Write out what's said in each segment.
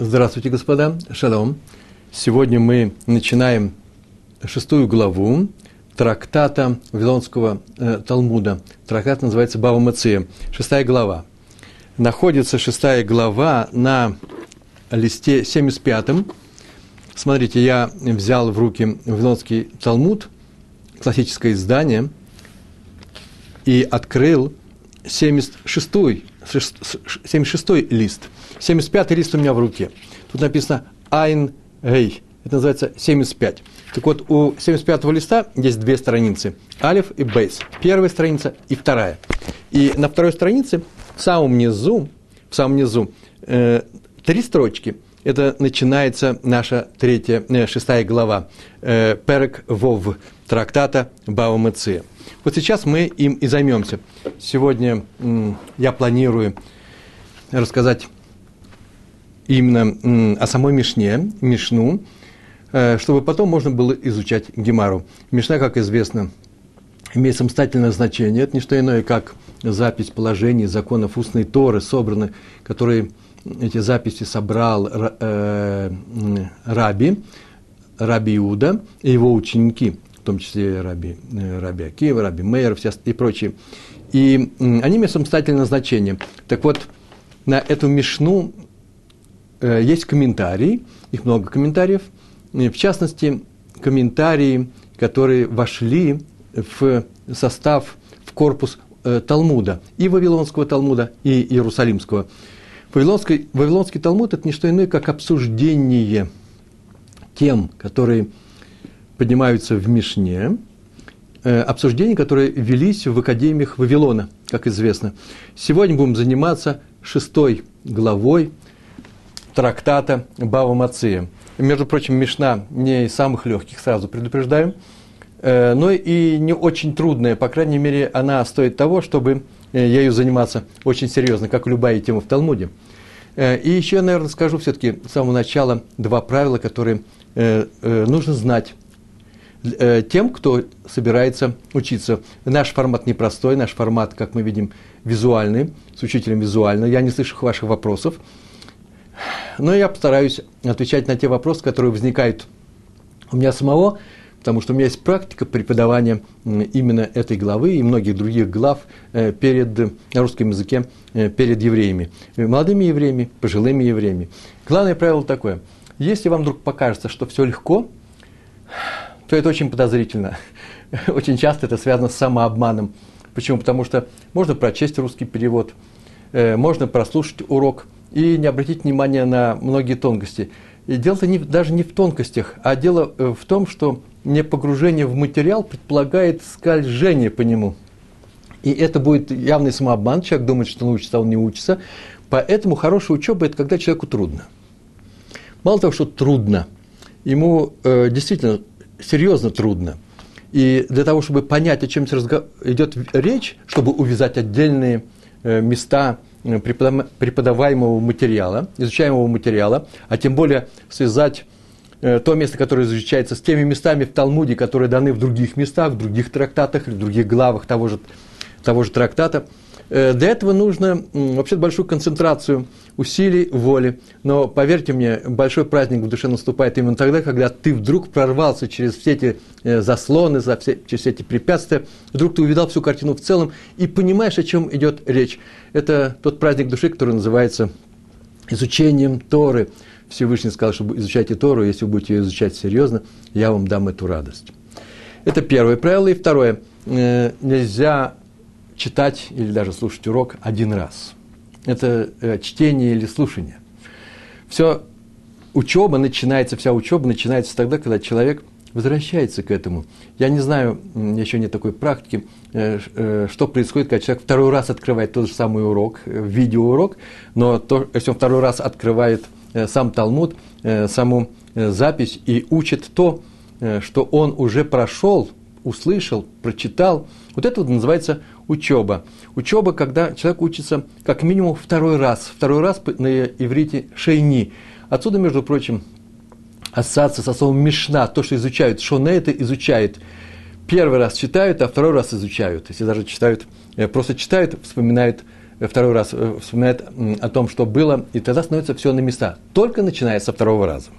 Здравствуйте, господа. Шалом. Сегодня мы начинаем шестую главу трактата Вавилонского э, Талмуда. Трактат называется Бава Мация. Шестая глава. Находится шестая глава на листе 75. Смотрите, я взял в руки Вавилонский Талмуд, классическое издание, и открыл 76-й 76 лист. 75 лист у меня в руке. Тут написано Айн Гей. Это называется 75. Так вот, у 75 листа есть две страницы. Алиф и Бейс. Первая страница и вторая. И на второй странице, в самом низу, в самом низу, э, три строчки. Это начинается наша третья, э, шестая глава. Э, Перек Вов трактата Бава Меция. Вот сейчас мы им и займемся. Сегодня я планирую рассказать именно о самой Мишне, Мишну, э, чтобы потом можно было изучать Гемару. Мишна, как известно, имеет самостоятельное значение. Это не что иное, как запись положений, законов устной Торы, собраны, которые эти записи собрал э, Раби, Раби Иуда и его ученики, том числе Раби, э, Раби Акива, Раби Мейер и прочие. И они имеют самостоятельное значение. Так вот, на эту Мишну э, есть комментарии, их много комментариев, в частности, комментарии, которые вошли в состав, в корпус э, Талмуда, и Вавилонского Талмуда, и Иерусалимского. Вавилонский, Вавилонский Талмуд – это не что иное, как обсуждение тем, которые поднимаются в Мишне, э, обсуждения, которые велись в академиях Вавилона, как известно. Сегодня будем заниматься шестой главой трактата Бава Мация. Между прочим, Мишна не из самых легких, сразу предупреждаю, э, но и не очень трудная, по крайней мере, она стоит того, чтобы э, ею заниматься очень серьезно, как любая тема в Талмуде. И еще я, наверное, скажу все-таки с самого начала два правила, которые нужно знать тем, кто собирается учиться. Наш формат непростой, наш формат, как мы видим, визуальный, с учителем визуально. Я не слышу ваших вопросов, но я постараюсь отвечать на те вопросы, которые возникают у меня самого, потому что у меня есть практика преподавания именно этой главы и многих других глав э, перед, на русском языке э, перед евреями, молодыми евреями, пожилыми евреями. Главное правило такое. Если вам вдруг покажется, что все легко, то это очень подозрительно. Очень часто это связано с самообманом. Почему? Потому что можно прочесть русский перевод, э, можно прослушать урок и не обратить внимания на многие тонкости. И дело-то не, даже не в тонкостях, а дело э, в том, что не погружение в материал предполагает скольжение по нему. И это будет явный самообман, человек думает, что он учится, а он не учится. Поэтому хорошая учеба – это когда человеку трудно. Мало того, что трудно, ему э, действительно серьезно трудно – и для того, чтобы понять, о чем идет речь, чтобы увязать отдельные э, места э, преподаваемого материала, изучаемого материала, а тем более связать э, то место, которое изучается, с теми местами в Талмуде, которые даны в других местах, в других трактатах в других главах того же, того же трактата – для этого нужно вообще большую концентрацию усилий, воли. Но поверьте мне, большой праздник в душе наступает именно тогда, когда ты вдруг прорвался через все эти э, заслоны, через все эти препятствия, вдруг ты увидал всю картину в целом и понимаешь, о чем идет речь. Это тот праздник души, который называется изучением Торы. Всевышний сказал, что изучайте Тору, если вы будете ее изучать серьезно, я вам дам эту радость. Это первое правило. И второе. Э, нельзя читать или даже слушать урок один раз. Это э, чтение или слушание. Все учеба начинается, вся учеба начинается тогда, когда человек возвращается к этому. Я не знаю, еще нет такой практики, э, э, что происходит, когда человек второй раз открывает тот же самый урок, видеоурок, но то, если он второй раз открывает сам Талмуд, саму запись и учит то, что он уже прошел, услышал, прочитал, вот это вот называется учеба. Учеба, когда человек учится как минимум второй раз. Второй раз на иврите шейни. Отсюда, между прочим, ассоциация со словом Мишна, то, что изучают. Шоне это изучает. Первый раз читают, а второй раз изучают. Если даже читают, э, просто читают, вспоминают второй раз вспоминает о том, что было, и тогда становится все на места, только начиная со второго раза.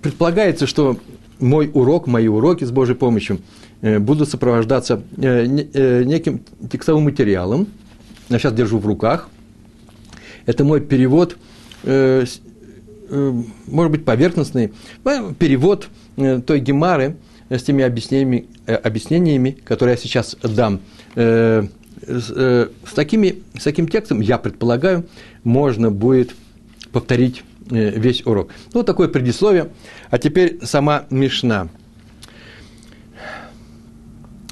Предполагается, что мой урок, мои уроки с Божьей помощью будут сопровождаться неким текстовым материалом. Я сейчас держу в руках. Это мой перевод Э, может быть, поверхностный перевод э, той гемары с теми объяснениями, э, объяснениями которые я сейчас дам. С, такими, с таким текстом, я предполагаю, можно будет повторить весь урок. Ну, вот такое предисловие. А теперь сама Мишна.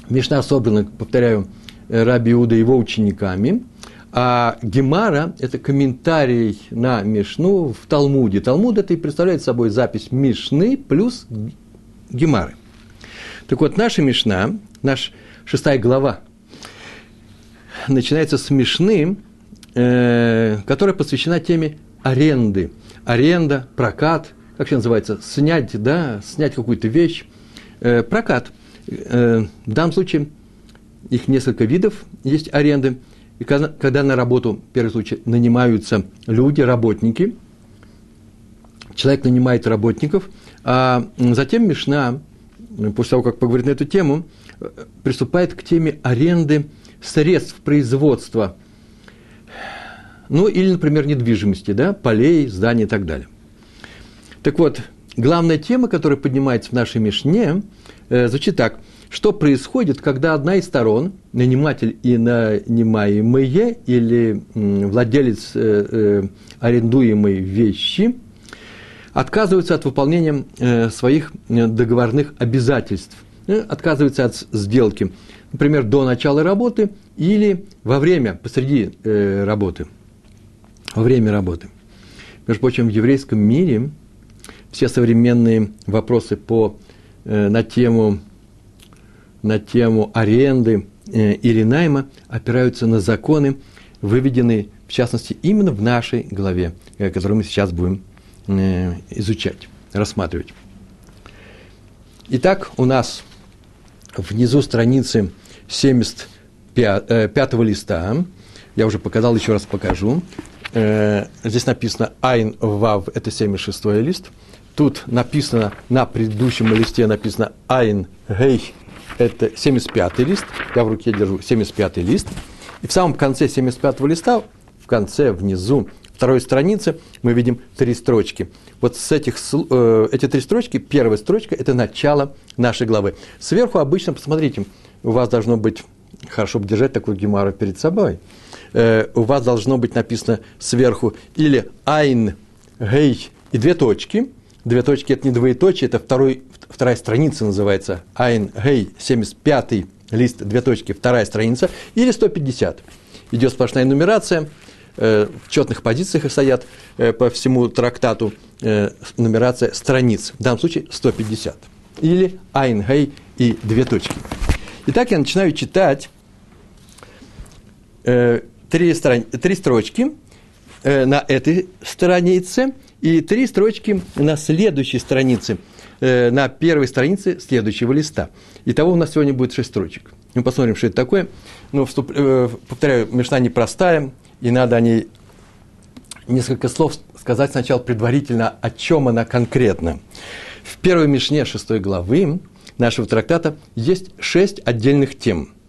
Мишна собрана, повторяю, Раби Иуда его учениками – а Гемара – это комментарий на Мишну в Талмуде. Талмуд – это и представляет собой запись Мишны плюс Гемары. Так вот, наша Мишна, наша шестая глава, начинается с Мишны, э, которая посвящена теме аренды. Аренда, прокат, как это называется, снять, да, снять какую-то вещь. Э, прокат. Э, в данном случае их несколько видов есть аренды – и когда, на работу, в первом случае, нанимаются люди, работники, человек нанимает работников, а затем Мишна, после того, как поговорит на эту тему, приступает к теме аренды средств производства, ну или, например, недвижимости, да, полей, зданий и так далее. Так вот, главная тема, которая поднимается в нашей Мишне, э, звучит так – что происходит, когда одна из сторон, наниматель и нанимаемые, или владелец э, э, арендуемой вещи, отказываются от выполнения своих договорных обязательств, отказываются от сделки, например, до начала работы или во время, посреди работы, во время работы. Между прочим, в еврейском мире все современные вопросы по, на тему на тему аренды э, или найма опираются на законы, выведенные, в частности, именно в нашей главе, э, которую мы сейчас будем э, изучать, рассматривать. Итак, у нас внизу страницы 75 листа, я уже показал, еще раз покажу, здесь написано «Айн Вав» – это 76 лист, тут написано, на предыдущем листе написано «Айн Гей» это 75-й лист, я в руке держу 75-й лист, и в самом конце 75-го листа, в конце, внизу второй страницы, мы видим три строчки. Вот с этих, э, эти три строчки, первая строчка – это начало нашей главы. Сверху обычно, посмотрите, у вас должно быть, хорошо бы держать такую гемару перед собой, э, у вас должно быть написано сверху или «айн», «гей» и две точки – Две точки – это не двоеточие, это второй, вторая страница называется. Айн Гей, 75 лист, две точки, вторая страница. Или 150. Идет сплошная нумерация, э, в четных позициях стоят э, по всему трактату э, нумерация страниц. В данном случае 150. Или Айн Гей и две точки. Итак, я начинаю читать три, страни- три строчки на этой странице – и три строчки на следующей странице, э, на первой странице следующего листа. Итого у нас сегодня будет шесть строчек. Мы посмотрим, что это такое. Но, вступ, э, повторяю, Мишна непростая, и надо о ней несколько слов сказать сначала предварительно, о чем она конкретно. В первой Мишне шестой главы нашего трактата есть шесть отдельных тем –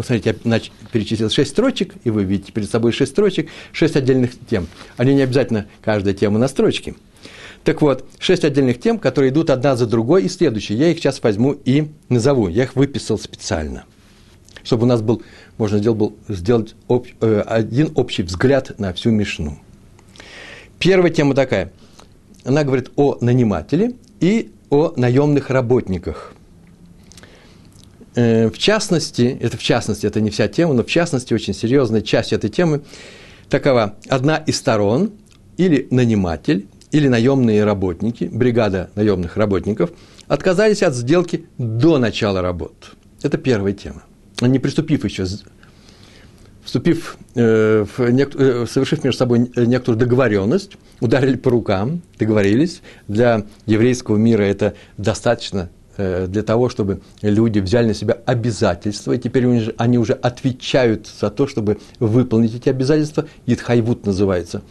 вот смотрите, я перечислил шесть строчек, и вы видите перед собой шесть строчек, шесть отдельных тем. Они не обязательно каждая тема на строчке. Так вот, шесть отдельных тем, которые идут одна за другой, и следующие. Я их сейчас возьму и назову. Я их выписал специально. Чтобы у нас был, можно сделать, был, сделать об, э, один общий взгляд на всю Мишну. Первая тема такая. Она говорит о нанимателе и о наемных работниках – в частности, это в частности, это не вся тема, но в частности, очень серьезная часть этой темы такова. Одна из сторон, или наниматель, или наемные работники, бригада наемных работников, отказались от сделки до начала работ. Это первая тема. Не приступив еще, вступив, э, в э, совершив между собой некоторую договоренность, ударили по рукам, договорились. Для еврейского мира это достаточно э, для того, чтобы люди взяли на себя обязательства, и теперь они уже отвечают за то, чтобы выполнить эти обязательства, Идхайвут называется.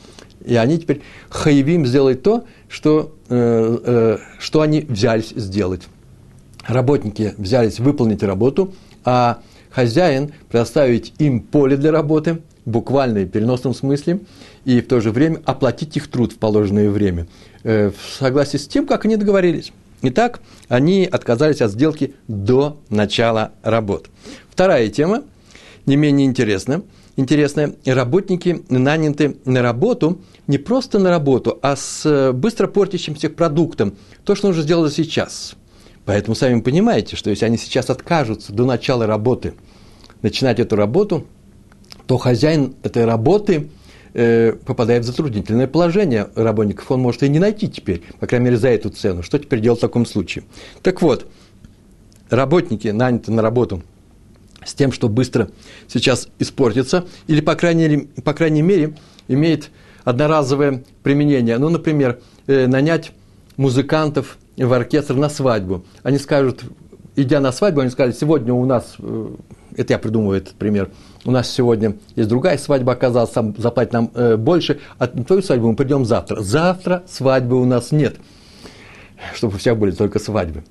И они теперь хайвим сделать то, что, что они взялись сделать. Работники взялись выполнить работу, а хозяин предоставить им поле для работы, буквально и переносном смысле, и в то же время оплатить их труд в положенное время, э, в согласии с тем, как они договорились. Итак, они отказались от сделки до начала работ. Вторая тема, не менее интересная. Интересная. Работники наняты на работу, не просто на работу, а с быстро портящимся продуктом. То, что нужно сделать сейчас. Поэтому сами понимаете, что если они сейчас откажутся до начала работы начинать эту работу, то хозяин этой работы э, попадает в затруднительное положение работников. Он может и не найти теперь, по крайней мере, за эту цену. Что теперь делать в таком случае? Так вот, работники наняты на работу с тем, что быстро сейчас испортится, или, по крайней, по крайней мере, имеет одноразовое применение. Ну, например, э, нанять музыкантов в оркестр на свадьбу. Они скажут, идя на свадьбу, они скажут, сегодня у нас, э, это я придумываю этот пример, у нас сегодня есть другая свадьба оказалась, сам заплатить нам э, больше, а на твою свадьбу мы придем завтра. Завтра свадьбы у нас нет, чтобы у всех были только свадьбы.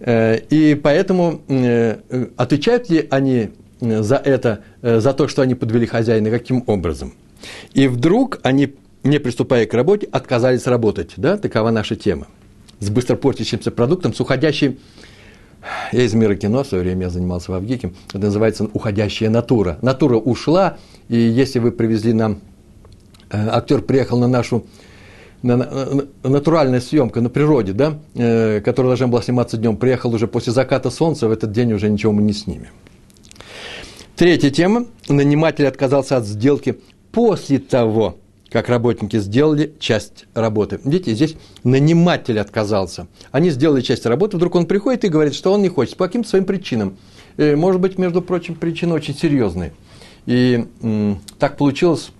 Э, и поэтому э, отвечают ли они э, за это, э, за то, что они подвели хозяина, каким образом? И вдруг они, не приступая к работе, отказались работать. Да? Такова наша тема с быстро портящимся продуктом, с уходящей... Я из мира кино, в свое время я занимался в Авгике, это называется «уходящая натура». Натура ушла, и если вы привезли нам... Э, актер приехал на нашу на, на, натуральная съемка на природе, да, э, которая должна была сниматься днем, приехал уже после заката солнца, в этот день уже ничего мы не снимем. Третья тема. Наниматель отказался от сделки после того, как работники сделали часть работы. Видите, здесь наниматель отказался. Они сделали часть работы, вдруг он приходит и говорит, что он не хочет, по каким-то своим причинам. И, может быть, между прочим, причины очень серьезные. И м, так получилось,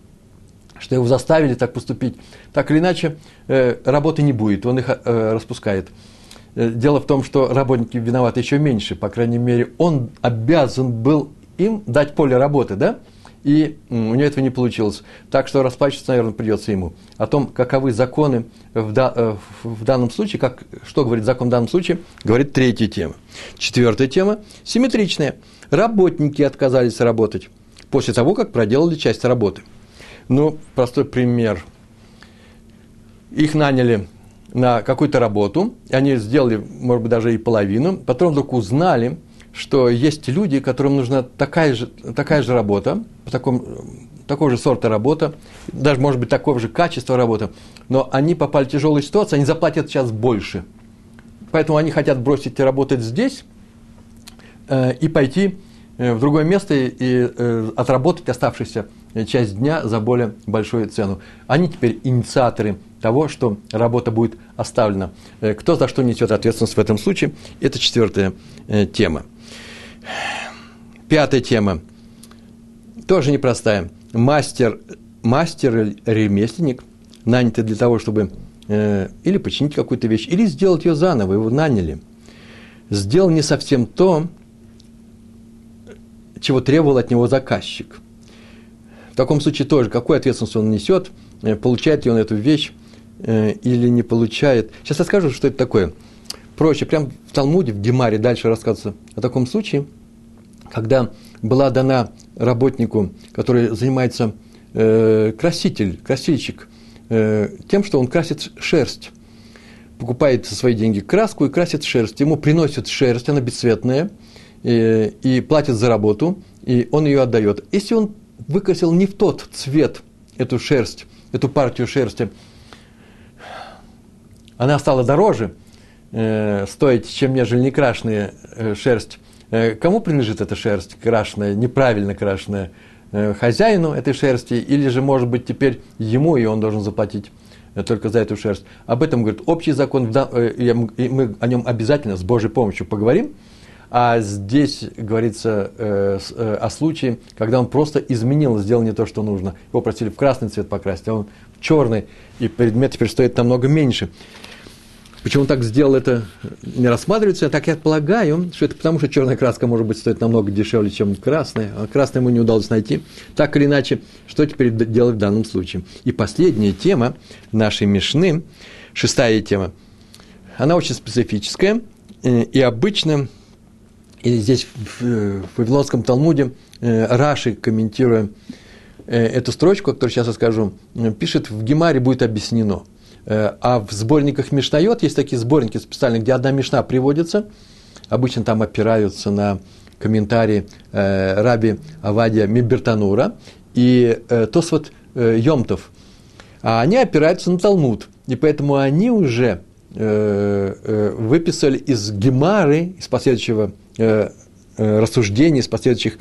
что его заставили так поступить. Так или иначе, э, работы не будет, он их э, распускает. Э, дело в том, что работники виноваты еще меньше, по крайней мере, он обязан был им дать поле работы, да? И у него этого не получилось. Так что расплачиваться, наверное, придется ему. О том, каковы законы в, да, э, в данном случае, как, что говорит закон в данном случае, говорит третья тема. Четвертая тема – симметричная. Работники отказались работать после того, как проделали часть работы. Ну, простой пример. Их наняли на какую-то работу, они сделали, может быть, даже и половину, потом вдруг узнали, что есть люди, которым нужна такая же, такая же работа, по такому, такого же сорта работа, даже, может быть, такого же качества работы, но они попали в тяжелую ситуацию, они заплатят сейчас больше. Поэтому они хотят бросить работать здесь э, и пойти э, в другое место и, и э, отработать оставшуюся часть дня за более большую цену. Они теперь инициаторы того, что работа будет оставлена. Э, кто за что несет ответственность в этом случае, это четвертая э, тема. Пятая тема, тоже непростая. Мастер, мастер ремесленник, нанятый для того, чтобы э, или починить какую-то вещь, или сделать ее заново, его наняли. Сделал не совсем то, чего требовал от него заказчик. В таком случае тоже, какую ответственность он несет, э, получает ли он эту вещь э, или не получает. Сейчас я скажу, что это такое. Проще, прям в Талмуде, в Гемаре дальше рассказывается о таком случае – когда была дана работнику, который занимается э, краситель, красильщик, э, тем, что он красит шерсть. Покупает за свои деньги краску и красит шерсть. Ему приносят шерсть, она бесцветная, э, и платит за работу, и он ее отдает. Если он выкрасил не в тот цвет эту шерсть, эту партию шерсти, она стала дороже э, стоить, чем нежели некрашенная э, шерсть, кому принадлежит эта шерсть крашеная, неправильно крашеная? Э, хозяину этой шерсти или же, может быть, теперь ему, и он должен заплатить э, только за эту шерсть. Об этом говорит общий закон, и мы о нем обязательно с Божьей помощью поговорим. А здесь говорится о случае, когда он просто изменил, сделал не то, что нужно. Его просили в красный цвет покрасить, а он в черный, и предмет теперь стоит намного меньше. Почему он так сделал это, не рассматривается. Так я полагаю, что это потому, что черная краска, может быть, стоит намного дешевле, чем красная, а красная ему не удалось найти. Так или иначе, что теперь делать в данном случае? И последняя тема нашей Мишны, шестая тема, она очень специфическая, э, и обычно, и здесь в, Вавилонском Талмуде э, Раши, комментируя э, эту строчку, которую сейчас я скажу, пишет, в Гемаре будет объяснено – а в сборниках Мишнайот есть такие сборники специальные, где одна Мишна приводится. Обычно там опираются на комментарии э, раби Авадия Мибертанура и э, Тосфот э, Йомтов. А они опираются на Талмуд. И поэтому они уже э, э, выписали из Гемары, из последующего э, э, рассуждения, из последующих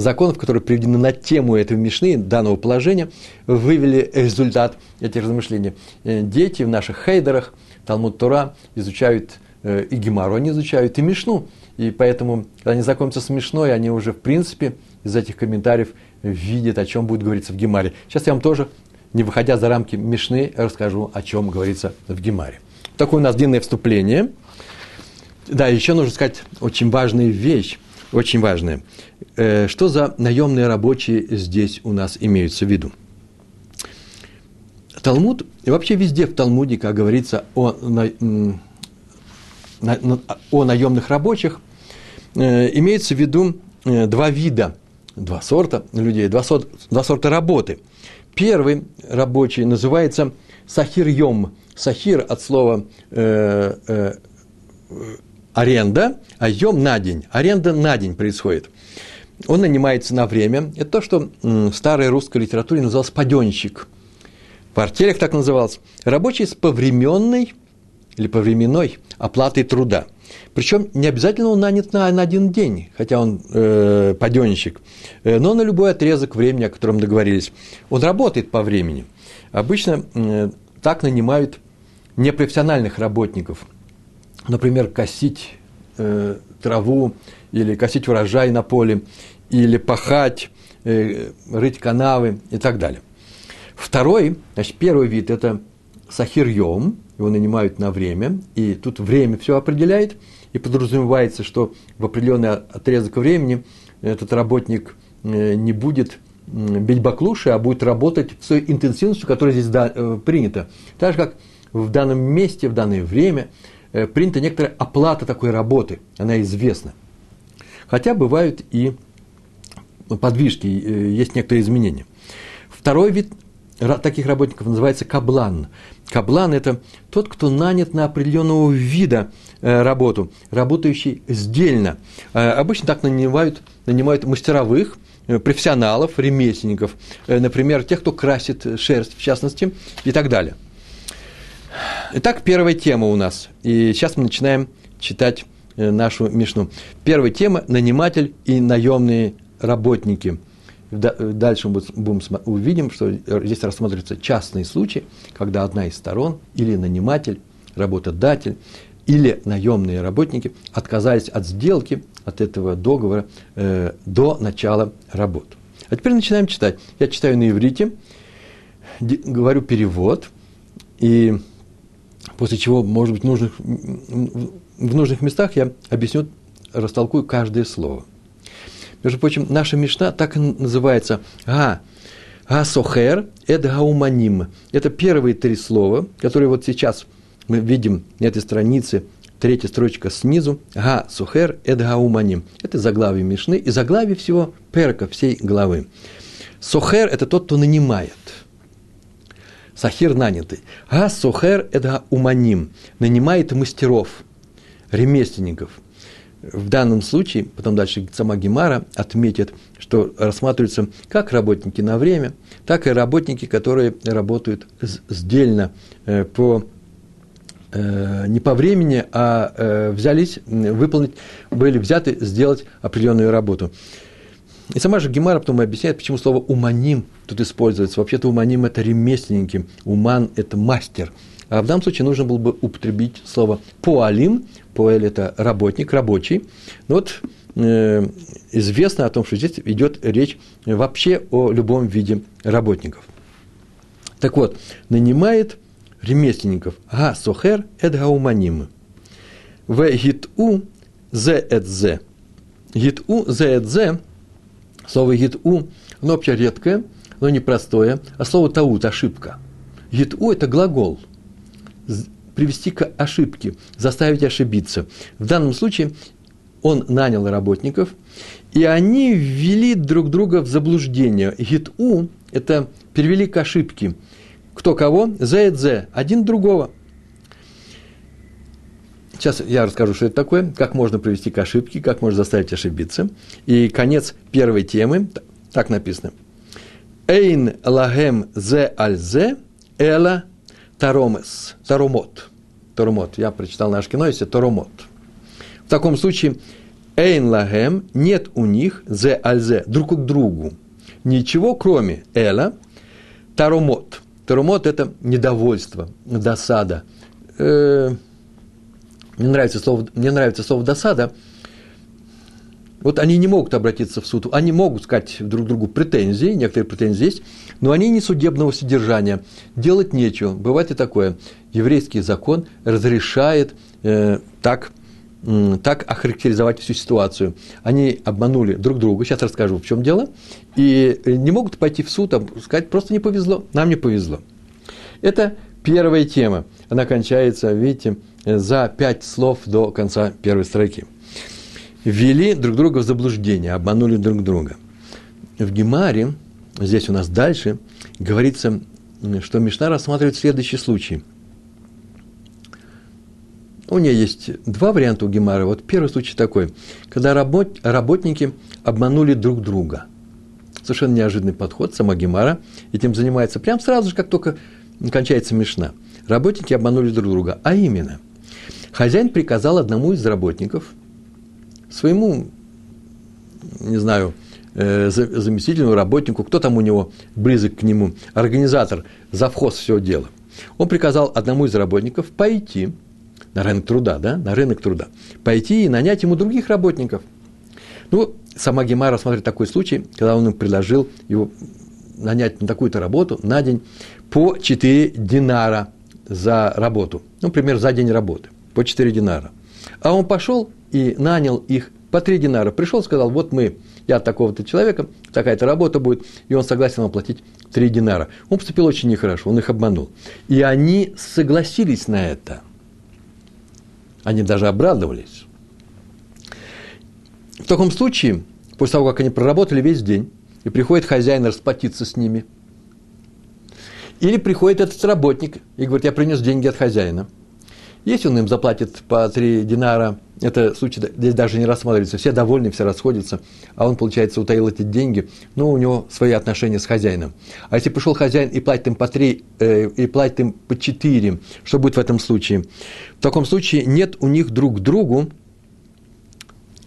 законов, которые приведены на тему этого Мишны, данного положения, вывели результат этих размышлений. Э, дети в наших хейдерах, Талмуд Тора, изучают э, и Гемару, они изучают и Мишну. И поэтому, когда они знакомятся с Мишной, они уже, в принципе, из этих комментариев видят, о чем будет говориться в Гемаре. Сейчас я вам тоже, не выходя за рамки Мишны, расскажу, о чем говорится в Гемаре. Такое у нас длинное вступление. Да, еще нужно сказать очень важную вещь, очень важная. Э, что за наемные рабочие здесь у нас имеются в виду? Талмуд, и вообще везде в Талмуде, как говорится о, на, на, о наемных рабочих, э, имеется в виду э, два вида, два сорта людей, два, сорта, два сорта работы. Первый рабочий называется сахир-йом. Сахир от слова э, э, аренда, а йом на день. Аренда на день происходит – он нанимается на время. Это то, что в старой русской литературе называлось паденщик. В артелях так назывался. Рабочий с повременной или повременной оплатой труда. Причем не обязательно он нанят на, на один день, хотя он э, паденщик, э, но на любой отрезок времени, о котором договорились. Он работает по времени. Обычно э, так нанимают непрофессиональных работников. Например, косить э, траву или косить урожай на поле, или пахать, э, рыть канавы и так далее. Второй, значит, первый вид – это сахирьем, его нанимают на время, и тут время все определяет, и подразумевается, что в определенный отрезок времени этот работник э, не будет бить баклуши, а будет работать с той интенсивностью, которая здесь э, принята. Так же, как в данном месте, в данное время принята некоторая оплата такой работы, она известна. Хотя бывают и подвижки, э, есть некоторые изменения. Второй вид таких работников называется каблан. Каблан – это тот, кто нанят на определенного вида э, работу, работающий сдельно. Э, обычно так нанимают, нанимают мастеровых, профессионалов, ремесленников, например, тех, кто красит шерсть, в частности, и так далее. Итак, первая тема у нас. И сейчас мы начинаем читать нашу Мишну. Первая тема – наниматель и наемные работники. Дальше мы будем, увидим, что здесь рассматриваются частные случаи, когда одна из сторон, или наниматель, работодатель, или наемные работники отказались от сделки, от этого договора э, до начала работы. А теперь начинаем читать. Я читаю на иврите, говорю перевод, и после чего, может быть, нужных, в нужных местах я объясню, растолкую каждое слово. Между прочим, наша мечта так и называется «Га». «Га сохер» – это «гауманим». Это первые три слова, которые вот сейчас мы видим на этой странице, третья строчка снизу. «Га сохер» – это «гауманим». Это заглавие Мишны и заглавие всего перка, всей главы. Сохер – это тот, кто нанимает. Сахир нанятый. Га сохер – это уманим. Нанимает мастеров, ремесленников – в данном случае, потом дальше сама Гемара отметит, что рассматриваются как работники на время, так и работники, которые работают сдельно э, по э, не по времени, а э, взялись выполнить, были взяты сделать определенную работу. И сама же Гемара потом объясняет, почему слово «уманим» тут используется. Вообще-то «уманим» – это ремесленники, «уман» – это мастер. А в данном случае нужно было бы употребить слово «поалим», Поэль – это работник, рабочий. Но вот э, известно о том, что здесь идет речь вообще о любом виде работников. Так вот, нанимает ремесленников. Га сохер эд гауманим. В гиту зе эд зе. Гиту зе эд зе. Слово гиту, оно вообще редкое, но непростое, а слово таут – ошибка. Гиту – это глагол. Привести к ошибке, заставить ошибиться. В данном случае он нанял работников, и они ввели друг друга в заблуждение. Гиту – это перевели к ошибке. Кто кого? ЗЭДЗ. Один другого. Сейчас я расскажу, что это такое, как можно привести к ошибке, как можно заставить ошибиться. И конец первой темы, так написано. Эйн лагем зе аль зе эла таромес, таромот. Таромот. Я прочитал наш кино, если таромот. В таком случае, эйн лагем, нет у них зе аль зе, друг к другу. Ничего, кроме эла, таромот. Таромот – это недовольство, досада. Э, мне нравится слово, мне нравится слово досада. Вот они не могут обратиться в суд, они могут сказать друг другу претензии, некоторые претензии есть, но они не судебного содержания. Делать нечего. Бывает и такое. Еврейский закон разрешает э, так, э, так охарактеризовать всю ситуацию. Они обманули друг друга, сейчас расскажу, в чем дело, и не могут пойти в суд, а сказать, просто не повезло, нам не повезло. Это первая тема. Она кончается, видите, за пять слов до конца первой строки. Ввели друг друга в заблуждение, обманули друг друга. В Гемаре, здесь у нас дальше, говорится, что Мишна рассматривает следующий случай. У нее есть два варианта у Гемара. Вот первый случай такой, когда работ, работники обманули друг друга. Совершенно неожиданный подход, сама Гемара этим занимается. Прям сразу же, как только кончается Мишна. Работники обманули друг друга. А именно – Хозяин приказал одному из работников, своему, не знаю, э, заместительному работнику, кто там у него близок к нему, организатор, завхоз всего дела. Он приказал одному из работников пойти на рынок труда, да, на рынок труда, пойти и нанять ему других работников. Ну, сама Гемара рассматривает такой случай, когда он им предложил его нанять на такую-то работу на день по 4 динара за работу. Ну, например, за день работы по 4 динара. А он пошел и нанял их по 3 динара. Пришел, сказал, вот мы, я от такого-то человека, такая-то работа будет, и он согласен вам платить 3 динара. Он поступил очень нехорошо, он их обманул. И они согласились на это. Они даже обрадовались. В таком случае, после того, как они проработали весь день, и приходит хозяин расплатиться с ними, или приходит этот работник и говорит, я принес деньги от хозяина – если он им заплатит по 3 динара, это случай здесь даже не рассматривается, все довольны, все расходятся, а он, получается, утаил эти деньги, ну, у него свои отношения с хозяином. А если пришел хозяин и платит им по 3, э, и платит им по 4, что будет в этом случае? В таком случае нет у них друг к другу,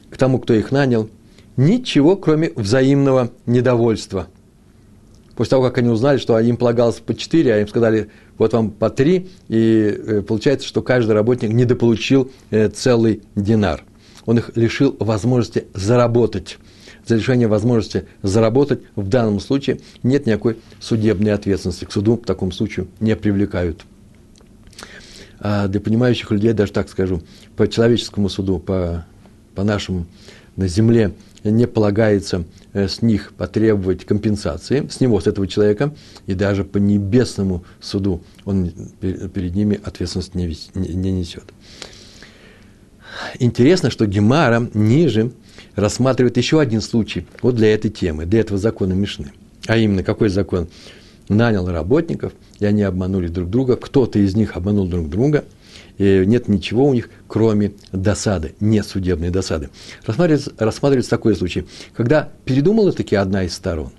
к тому, кто их нанял, ничего, кроме взаимного недовольства – после того, как они узнали, что им полагалось по 4, а им сказали, вот вам по 3, и э, получается, что каждый работник недополучил э, целый динар. Он их лишил возможности заработать. За лишение возможности заработать в данном случае нет никакой судебной ответственности. К суду в таком случае не привлекают. А для понимающих людей, даже так скажу, по человеческому суду, по, по нашему на земле не полагается Э, с них потребовать компенсации, с него, с этого человека, и даже по небесному суду он перед ними ответственность не, не несет. Интересно, что Гемара ниже рассматривает еще один случай вот для этой темы, для этого закона Мишны. А именно, какой закон? Нанял работников, и они обманули друг друга, кто-то из них обманул друг друга – нет ничего у них, кроме досады, нет судебной досады. Рассматривается, рассматривается такой случай, когда передумала таки одна из сторон,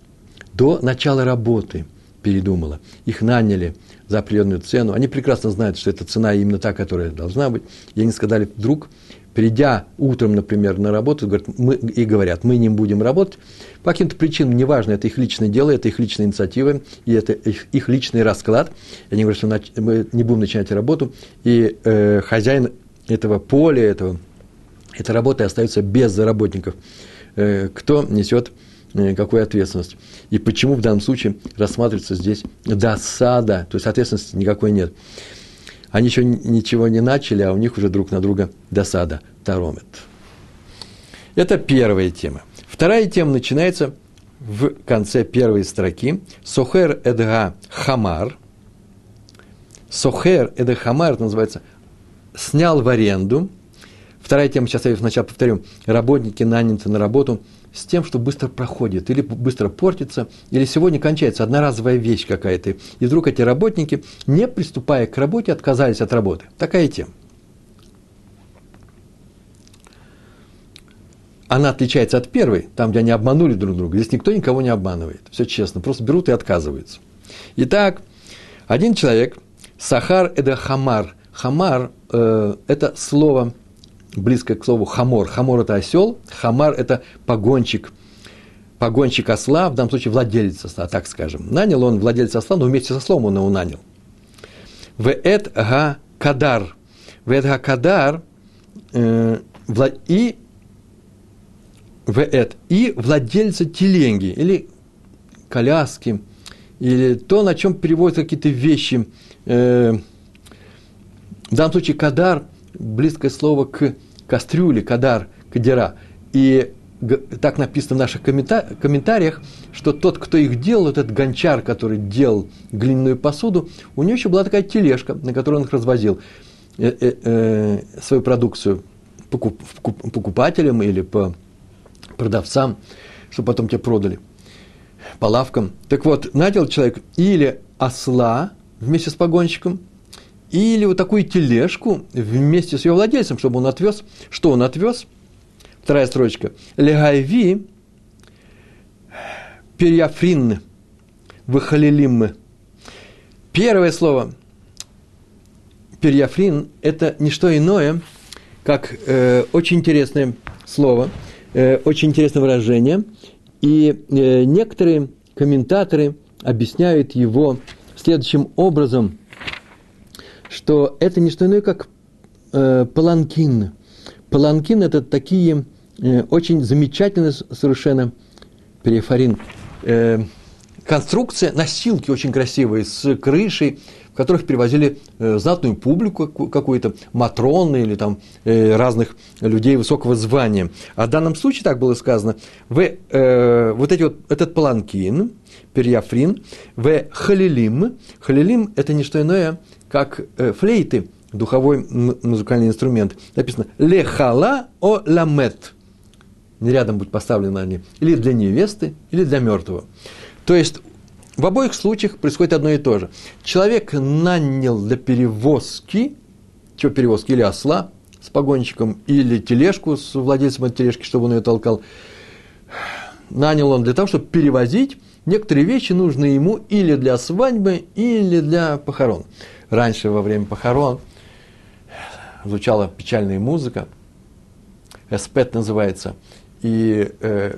до начала работы передумала, их наняли за определенную цену, они прекрасно знают, что эта цена именно та, которая должна быть, и они сказали, вдруг придя утром, например, на работу, говорят, мы, и говорят, мы не будем работать, по каким-то причинам, неважно, это их личное дело, это их личная инициатива, и это их, их личный расклад. Они говорят, что мы не будем начинать работу, и э, хозяин этого поля, этого, этой работы остается без заработников. Э, кто несет э, какую ответственность. И почему в данном случае рассматривается здесь досада, то есть ответственности никакой нет. Они еще ничего не начали, а у них уже друг на друга досада таромет. Это первая тема. Вторая тема начинается в конце первой строки. Сохер эдга хамар. Сохер эдга хамар, это называется, снял в аренду. Вторая тема, сейчас я сначала повторю. Работники наняты на работу с тем, что быстро проходит, или быстро портится, или сегодня кончается одноразовая вещь какая-то. И вдруг эти работники, не приступая к работе, отказались от работы. Такая тема. она отличается от первой, там, где они обманули друг друга. Здесь никто никого не обманывает. Все честно, просто берут и отказываются. Итак, один человек, שוכר את החמר. חמר э, – это слово, близкое к слову חמור. חמור – это осел, חמר – это погонщик. Погонщик осла, в данном случае владелец осла, так скажем. Нанял он владельца осла, но вместе с ослом он его нанял. ואת הקדר. ואת הקדר э, и ואת, и владельца телеги или коляски, или то, на чем переводят какие-то вещи. Э, в данном случае кадар, близкое слово к кастрюле, кадар, кадера. И так написано в наших комментариях, что тот, кто их делал, этот гончар, который делал глиняную посуду, у него еще была такая тележка, на которой он их развозил э, э, свою продукцию покупателям или по продавцам, чтобы потом тебе продали по лавкам. Так вот, нанял человек или осла вместе с погонщиком, или вот такую тележку вместе с ее владельцем, чтобы он отвез. Что он отвез? Вторая строчка. Легайви перьяфрин выхалилим. Первое слово перьяфрин – это не что иное, как э, очень интересное слово – Э, очень интересное выражение, и э, некоторые комментаторы объясняют его следующим образом, что это не что иное, как э, паланкин. Паланкин – это такие э, очень замечательные совершенно перифарин. Э, конструкция, носилки очень красивые, с крышей, в которых перевозили э, знатную публику какую-то, матроны или там э, разных людей высокого звания. А в данном случае так было сказано, в, э, вот эти вот, этот паланкин, перьяфрин, в халилим, халилим – это не что иное, как э, флейты, духовой музыкальный инструмент. Написано «лехала о ламет». Рядом будут поставлены они. Или для невесты, или для мертвого. То есть в обоих случаях происходит одно и то же. Человек нанял для перевозки, что перевозки, или осла с погонщиком, или тележку с владельцем этой тележки, чтобы он ее толкал. Нанял он для того, чтобы перевозить некоторые вещи, нужные ему или для свадьбы, или для похорон. Раньше, во время похорон, звучала печальная музыка, эспет называется, и э,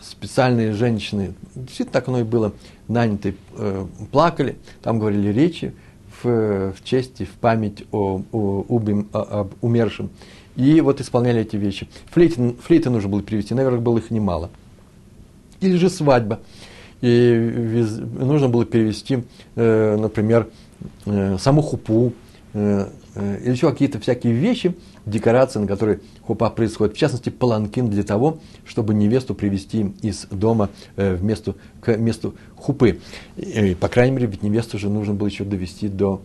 специальные женщины, действительно так оно и было, наняты, э, плакали, там говорили речи в, в честь и в память о, о, убим, о, об умершем. И вот исполняли эти вещи. Флейты, флейты нужно было привести, наверное, было их немало. Или же свадьба. И вез, нужно было перевести, э, например, саму хупу, э, э, или еще какие-то всякие вещи, декорации, на которой хупа происходит. В частности, паланкин для того, чтобы невесту привести из дома э, в месту, к месту хупы. И, по крайней мере, ведь невесту же нужно было еще довести до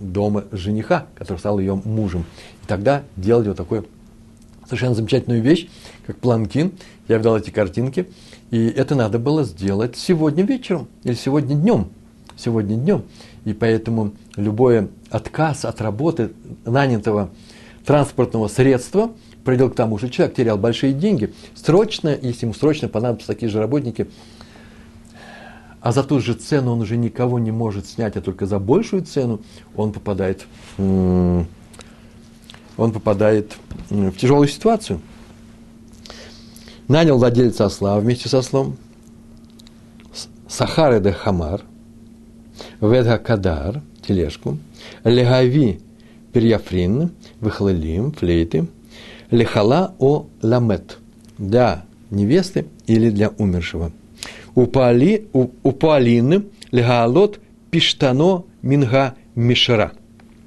дома жениха, который стал ее мужем. И тогда делали вот такую совершенно замечательную вещь, как планкин. Я видал эти картинки, и это надо было сделать сегодня вечером или сегодня днем. Сегодня днем. И поэтому любой отказ от работы нанятого транспортного средства привел к тому, что человек терял большие деньги. Срочно, если ему срочно понадобятся такие же работники, а за ту же цену он уже никого не может снять, а только за большую цену, он попадает, он попадает в тяжелую ситуацию. Нанял владельца осла вместе со ослом, Сахар де Хамар – Ведга Кадар, тележку, Легави Перьяфрин, Выхлалим, флейты, Лехала о Ламет, для невесты или для умершего. У, Пали, у, у Палины легалот пиштано минга мишера.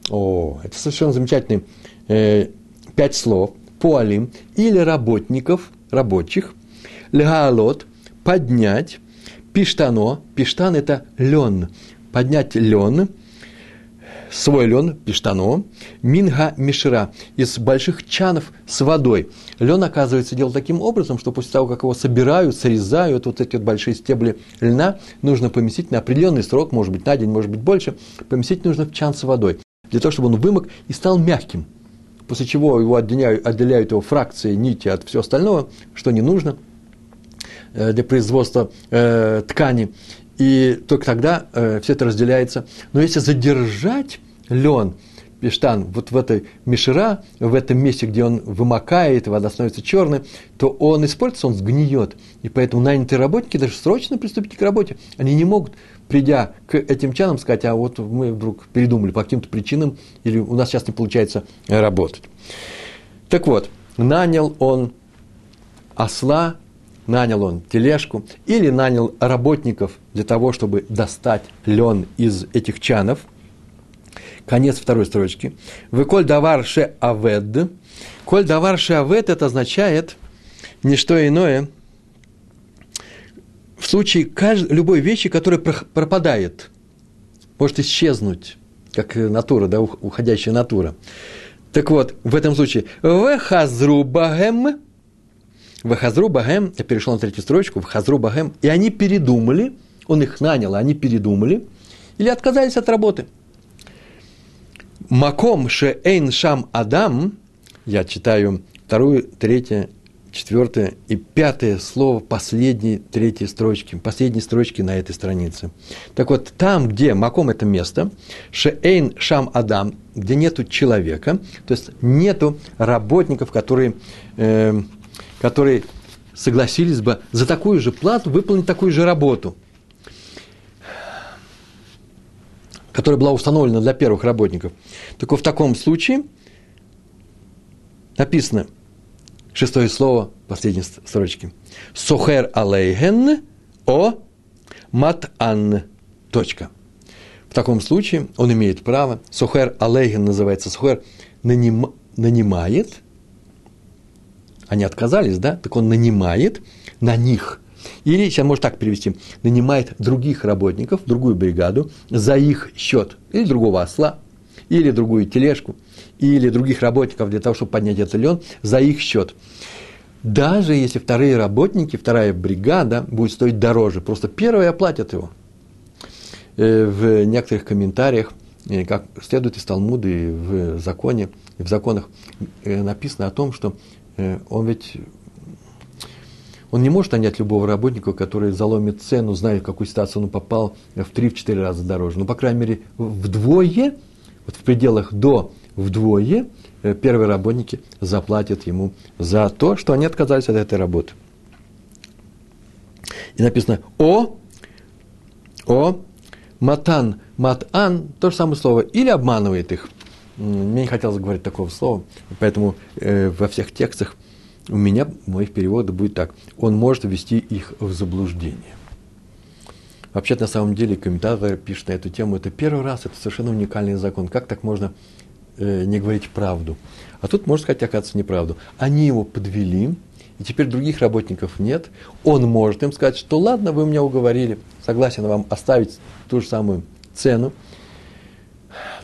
О, это совершенно замечательные э, пять слов. Пуалим или работников, рабочих. Легалот – поднять. Пиштано. Пиштан – это лен. Поднять лен – свой лен, пиштано, минга мишера, из больших чанов с водой. Лен, оказывается, делал таким образом, что после того, как его собирают, срезают, вот эти вот большие стебли льна, нужно поместить на определенный срок, может быть, на день, может быть, больше, поместить нужно в чан с водой, для того, чтобы он вымок и стал мягким. После чего его отделяют, отделяют его фракции, нити от всего остального, что не нужно э, для производства э, ткани и только тогда э, все это разделяется. Но если задержать лен, пештан, вот в этой мишера, в этом месте, где он вымокает, вода становится черной, то он испортится, он сгниет. И поэтому нанятые работники даже срочно приступить к работе. Они не могут, придя к этим чанам, сказать, а вот мы вдруг передумали по каким-то причинам, или у нас сейчас не получается работать. Так вот, нанял он осла нанял он тележку или нанял работников для того, чтобы достать лен из этих чанов. Конец второй строчки. Вы коль давар авед. Коль давар ше авед, это означает не что иное, в случае каждой, любой вещи, которая пропадает, может исчезнуть, как натура, да, уходящая натура. Так вот, в этом случае, в хазрубагем, в Хазру Багем, я перешел на третью строчку, в Хазру Багем, и они передумали, он их нанял, они передумали, или отказались от работы. Маком ше эйн шам адам, я читаю вторую, третье, четвертое и пятое слово последней третьей строчки, последней строчки на этой странице. Так вот, там, где маком – это место, шеэйн шам адам, где нету человека, то есть нету работников, которые э, которые согласились бы за такую же плату выполнить такую же работу, которая была установлена для первых работников. Вот, в таком случае написано шестое слово последней строчки. Сохер алейген о матан. Точка. В таком случае он имеет право, сухер алейген называется, сухер наним, нанимает – они отказались, да, так он нанимает на них. Или, сейчас можно так перевести, нанимает других работников, другую бригаду за их счет. Или другого осла, или другую тележку, или других работников для того, чтобы поднять этот лен за их счет. Даже если вторые работники, вторая бригада будет стоить дороже, просто первые оплатят его. Э, в некоторых комментариях, э, как следует из Талмуда и в законе, в законах э, написано о том, что он ведь он не может нанять любого работника, который заломит цену, зная, в какую ситуацию он попал, в 3-4 раза дороже. Ну, по крайней мере, вдвое, вот в пределах до вдвое, э, первые работники заплатят ему за то, что они отказались от этой работы. И написано «о», «о», «матан», «матан», то же самое слово, или обманывает их – мне не хотелось говорить такого слова, поэтому э, во всех текстах у меня, в моих переводах будет так. Он может ввести их в заблуждение. Вообще, на самом деле, комментатор пишет на эту тему, это первый раз, это совершенно уникальный закон. Как так можно э, не говорить правду? А тут, можно сказать, оказывается, неправду. Они его подвели, и теперь других работников нет. Он может им сказать, что ладно, вы меня уговорили, согласен вам оставить ту же самую цену,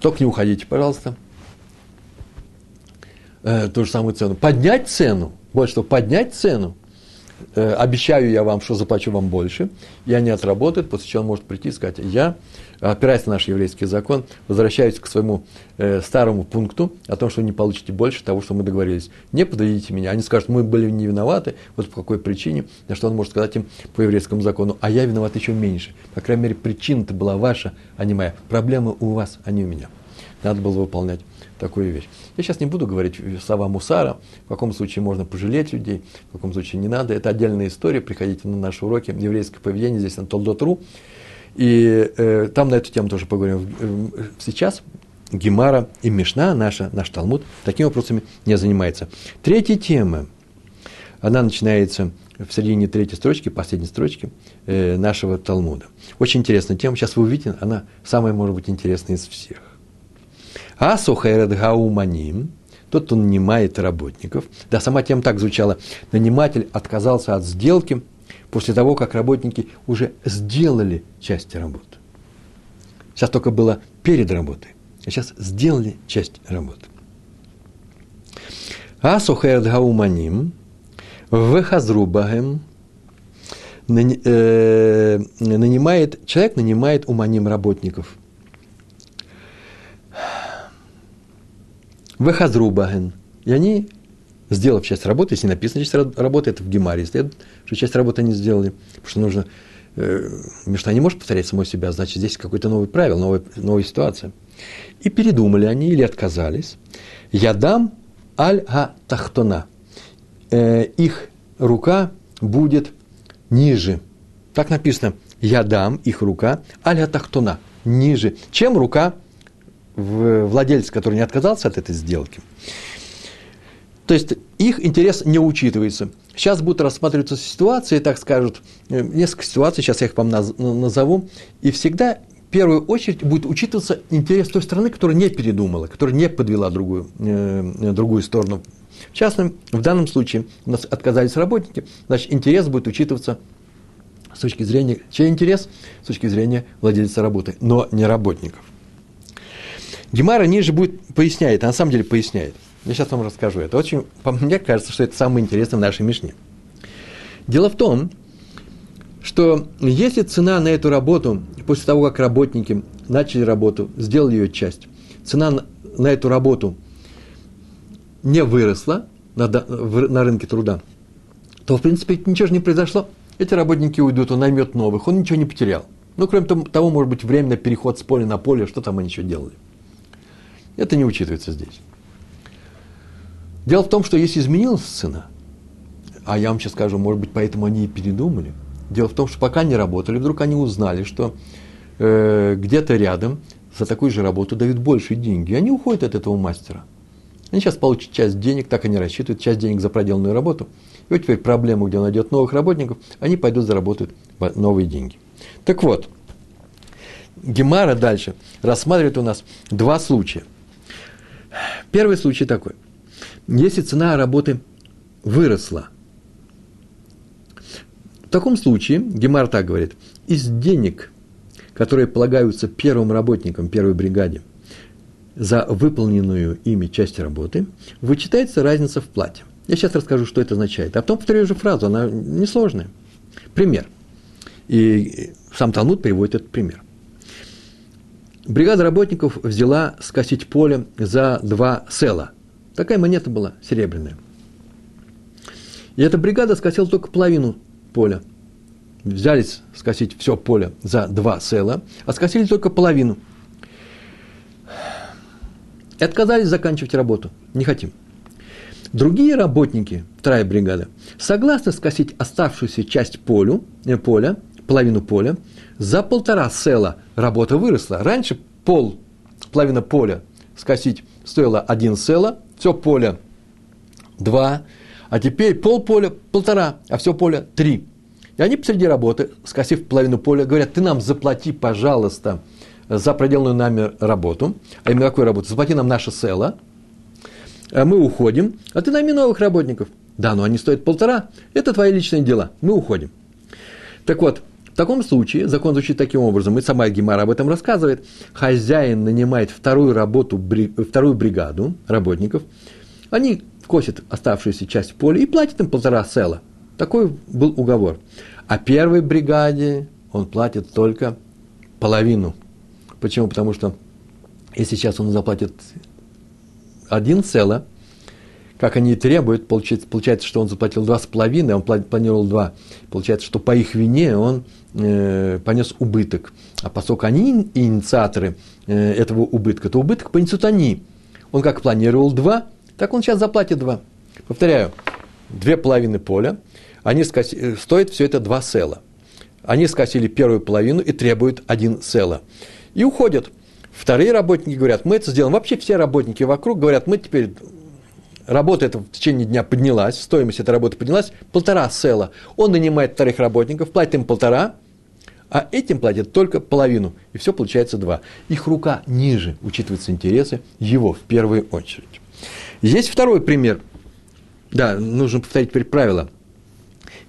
только не уходите, пожалуйста э, ту же самую цену. Поднять цену, вот что, поднять цену. Э, обещаю я вам, что заплачу вам больше, и они отработают, после чего он может прийти и сказать, я, опираясь на наш еврейский закон, возвращаюсь к своему э, старому пункту о том, что вы не получите больше того, что мы договорились. Не подведите меня. Они скажут, мы были не виноваты, вот по какой причине, на что он может сказать им по еврейскому закону, а я виноват еще меньше. По крайней мере, причина-то была ваша, а не моя. Проблемы у вас, а не у меня. Надо было выполнять такую вещь. Я сейчас не буду говорить слова Мусара, в каком случае можно пожалеть людей, в каком случае не надо. Это отдельная история, приходите на наши уроки еврейское поведение, здесь на Толдот.ру. И э, там на эту тему тоже поговорим. Э, сейчас Гемара и Мишна, наша, наш Талмуд, такими вопросами не занимается. Третья тема, она начинается в середине третьей строчки, последней строчки э, нашего Талмуда. Очень интересная тема. Сейчас вы увидите, она самая, может быть, интересная из всех. Асухайред гауманим, тот, кто нанимает работников. Да, сама тема так звучала. Наниматель отказался от сделки после того, как работники уже сделали часть работы. Сейчас только было перед работой, а сейчас сделали часть работы. Асухайред гауманим, Вехазрубагем э, нанимает, человек нанимает уманим работников. Вехазрубаген. И они, сделав часть работы, если написано часть работы, это в Гемаре следует, что часть работы они сделали, потому что нужно, э, Мишна не может повторять самой себя, значит, здесь какое-то новое правило, новая, новая ситуация. И передумали они или отказались. Я дам аль-га-тахтона – э, их рука будет ниже. Так написано, я дам их рука, аля тахтуна, ниже, чем рука владельца, который не отказался от этой сделки. То есть их интерес не учитывается. Сейчас будут рассматриваться ситуации, так скажут, э, несколько ситуаций, сейчас я их вам назову, и всегда в первую очередь будет учитываться интерес той страны, которая не передумала, которая не подвела другую, э, другую сторону в частном, в данном случае у нас отказались работники, значит, интерес будет учитываться с точки зрения, чей интерес? С точки зрения владельца работы, но не работников. Гемара ниже будет поясняет, а на самом деле поясняет. Я сейчас вам расскажу это. Очень, мне кажется, что это самое интересное в нашей Мишне. Дело в том, что если цена на эту работу, после того, как работники начали работу, сделали ее часть, цена на эту работу не выросла на, на рынке труда, то, в принципе, ничего же не произошло. Эти работники уйдут, он наймет новых, он ничего не потерял. Ну, кроме того, может быть, временный переход с поля на поле, что там они еще делали. Это не учитывается здесь. Дело в том, что если изменилась цена, а я вам сейчас скажу, может быть, поэтому они и передумали. Дело в том, что пока не работали, вдруг они узнали, что э, где-то рядом за такую же работу дают больше деньги. И они уходят от этого мастера. Они сейчас получат часть денег, так они рассчитывают, часть денег за проделанную работу. И вот теперь проблему, где он найдет новых работников, они пойдут заработают новые деньги. Так вот, Гемара дальше рассматривает у нас два случая. Первый случай такой. Если цена работы выросла, в таком случае, Гемар так говорит, из денег, которые полагаются первым работникам первой бригаде – за выполненную ими часть работы вычитается разница в плате. Я сейчас расскажу, что это означает. А потом повторю же фразу, она несложная. Пример. И сам Талмуд переводит этот пример. Бригада работников взяла скосить поле за два села. Такая монета была серебряная. И эта бригада скосила только половину поля. Взялись скосить все поле за два села, а скосили только половину – и отказались заканчивать работу. Не хотим. Другие работники, вторая бригада, согласны скосить оставшуюся часть полю, э, поля, половину поля, за полтора села работа выросла. Раньше пол, половина поля скосить стоило один села, все поле два, а теперь пол поля полтора, а все поле три. И они посреди работы, скосив половину поля, говорят, ты нам заплати, пожалуйста, за проделанную нами работу, а именно какую работу? Заплати нам наше село, а мы уходим, а ты найми новых работников. Да, но они стоят полтора, это твои личные дела, мы уходим. Так вот, в таком случае закон звучит таким образом, и сама Гемара об этом рассказывает, хозяин нанимает вторую работу, вторую бригаду работников, они косят оставшуюся часть поля и платят им полтора села. Такой был уговор. А первой бригаде он платит только половину Почему? Потому что если сейчас он заплатит один цело, как они требуют, получается, получается, что он заплатил два с половиной, он планировал два. Получается, что по их вине он э, понес убыток. А поскольку они инициаторы э, этого убытка, то убыток понесут они. Он как планировал два, так он сейчас заплатит два. Повторяю, две половины поля, они скоси, э, стоит все это два села. Они скосили первую половину и требуют один села и уходят. Вторые работники говорят, мы это сделаем. Вообще все работники вокруг говорят, мы теперь работа эта в течение дня поднялась, стоимость этой работы поднялась, полтора села. Он нанимает вторых работников, платит им полтора, а этим платят только половину, и все получается два. Их рука ниже, учитываются интересы его в первую очередь. Есть второй пример. Да, нужно повторить теперь правило.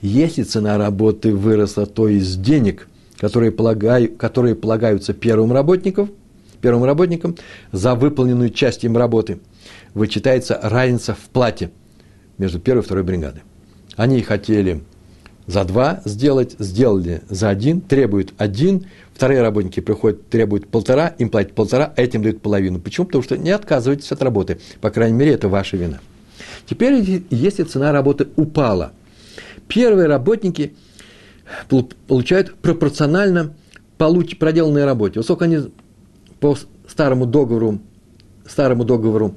Если цена работы выросла, то есть денег, которые, полагаю, которые полагаются первым работникам, первым работникам за выполненную часть им работы, вычитается разница в плате между первой и второй бригадой. Они хотели за два сделать, сделали за один, требуют один, вторые работники приходят, требуют полтора, им платят полтора, а этим дают половину. Почему? Потому что не отказывайтесь от работы. По крайней мере, это ваша вина. Теперь, если цена работы упала, первые работники получают пропорционально проделанной работе. Вот сколько они по старому договору, старому договору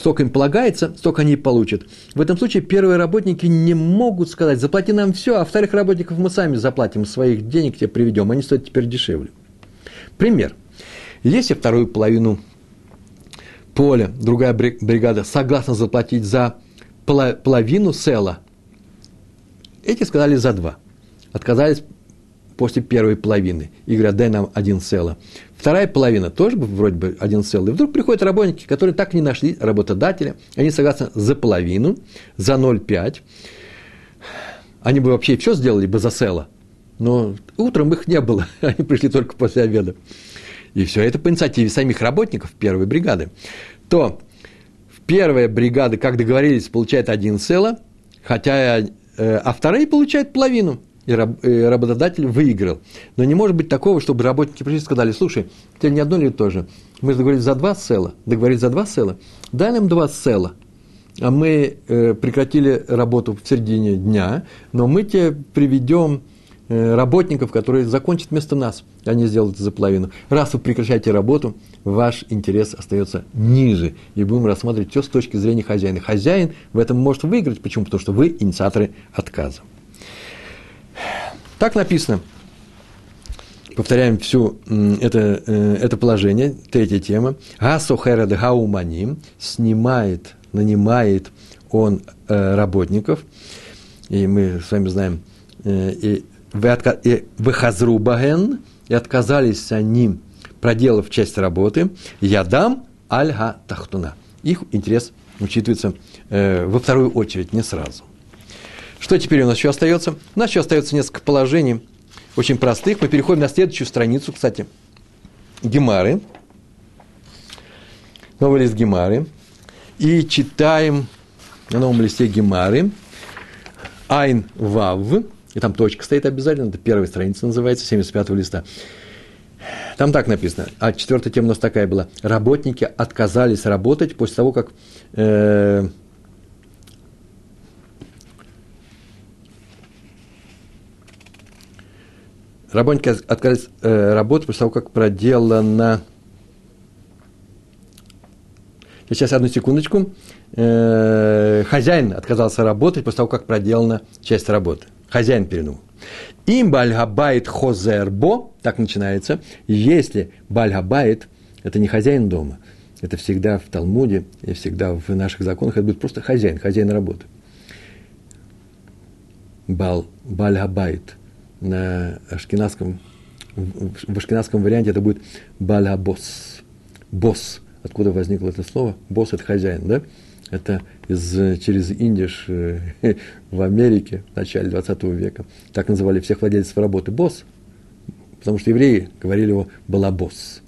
сколько им полагается, столько они и получат. В этом случае первые работники не могут сказать, заплати нам все, а вторых работников мы сами заплатим, своих денег тебе приведем, они стоят теперь дешевле. Пример. Если вторую половину поля другая бригада согласна заплатить за половину села, эти сказали за два. Отказались после первой половины. И говорят, дай нам один села. Вторая половина тоже вроде бы один целый. И вдруг приходят работники, которые так и не нашли работодателя. Они согласны за половину, за 0,5. Они бы вообще все сделали бы за села. Но утром их не было. Они пришли только после обеда. И все это по инициативе самих работников первой бригады. То первая бригада, как договорились, получает один села, хотя, э, а вторая получает половину – и работодатель выиграл. Но не может быть такого, чтобы работники пришли и сказали, слушай, тебе не одно или то же. Мы договорились за два села, договорились за два села, дай нам два села. А мы э, прекратили работу в середине дня, но мы тебе приведем э, работников, которые закончат вместо нас. Они сделают это за половину. Раз вы прекращаете работу, ваш интерес остается ниже. И будем рассматривать все с точки зрения хозяина. Хозяин в этом может выиграть. Почему? Потому что вы инициаторы отказа. Так написано. Повторяем все это, э, это положение, третья тема. Гасохеред гауманим снимает, нанимает он э, работников. И мы с вами знаем, э, и выхазру баген, и отказались они, проделав часть работы, я дам альга тахтуна. Их интерес учитывается во вторую очередь, не сразу. Что теперь у нас еще остается? У нас еще остается несколько положений, очень простых. Мы переходим на следующую страницу, кстати, Гемары. Новый лист Гемары. И читаем на новом листе Гемары Айн Вав. И там точка стоит обязательно, это первая страница называется, 75-го листа. Там так написано. А четвертая тема у нас такая была. Работники отказались работать после того, как э, Работники отказались э, работать после того, как проделано... Сейчас, одну секундочку. Э, хозяин отказался работать после того, как проделана часть работы. Хозяин передумал. Им бальгабайт хозербо, так начинается, если бальгабайт, это не хозяин дома, это всегда в Талмуде и всегда в наших законах, это будет просто хозяин, хозяин работы. Бал, бальгабайт – на ашкенадском, в ашкенадском варианте это будет балабос. Босс. Откуда возникло это слово? Босс – это хозяин, да? Это из, через Индиш э, в Америке в начале 20 века. Так называли всех владельцев работы. Босс. Потому что евреи говорили его балабос.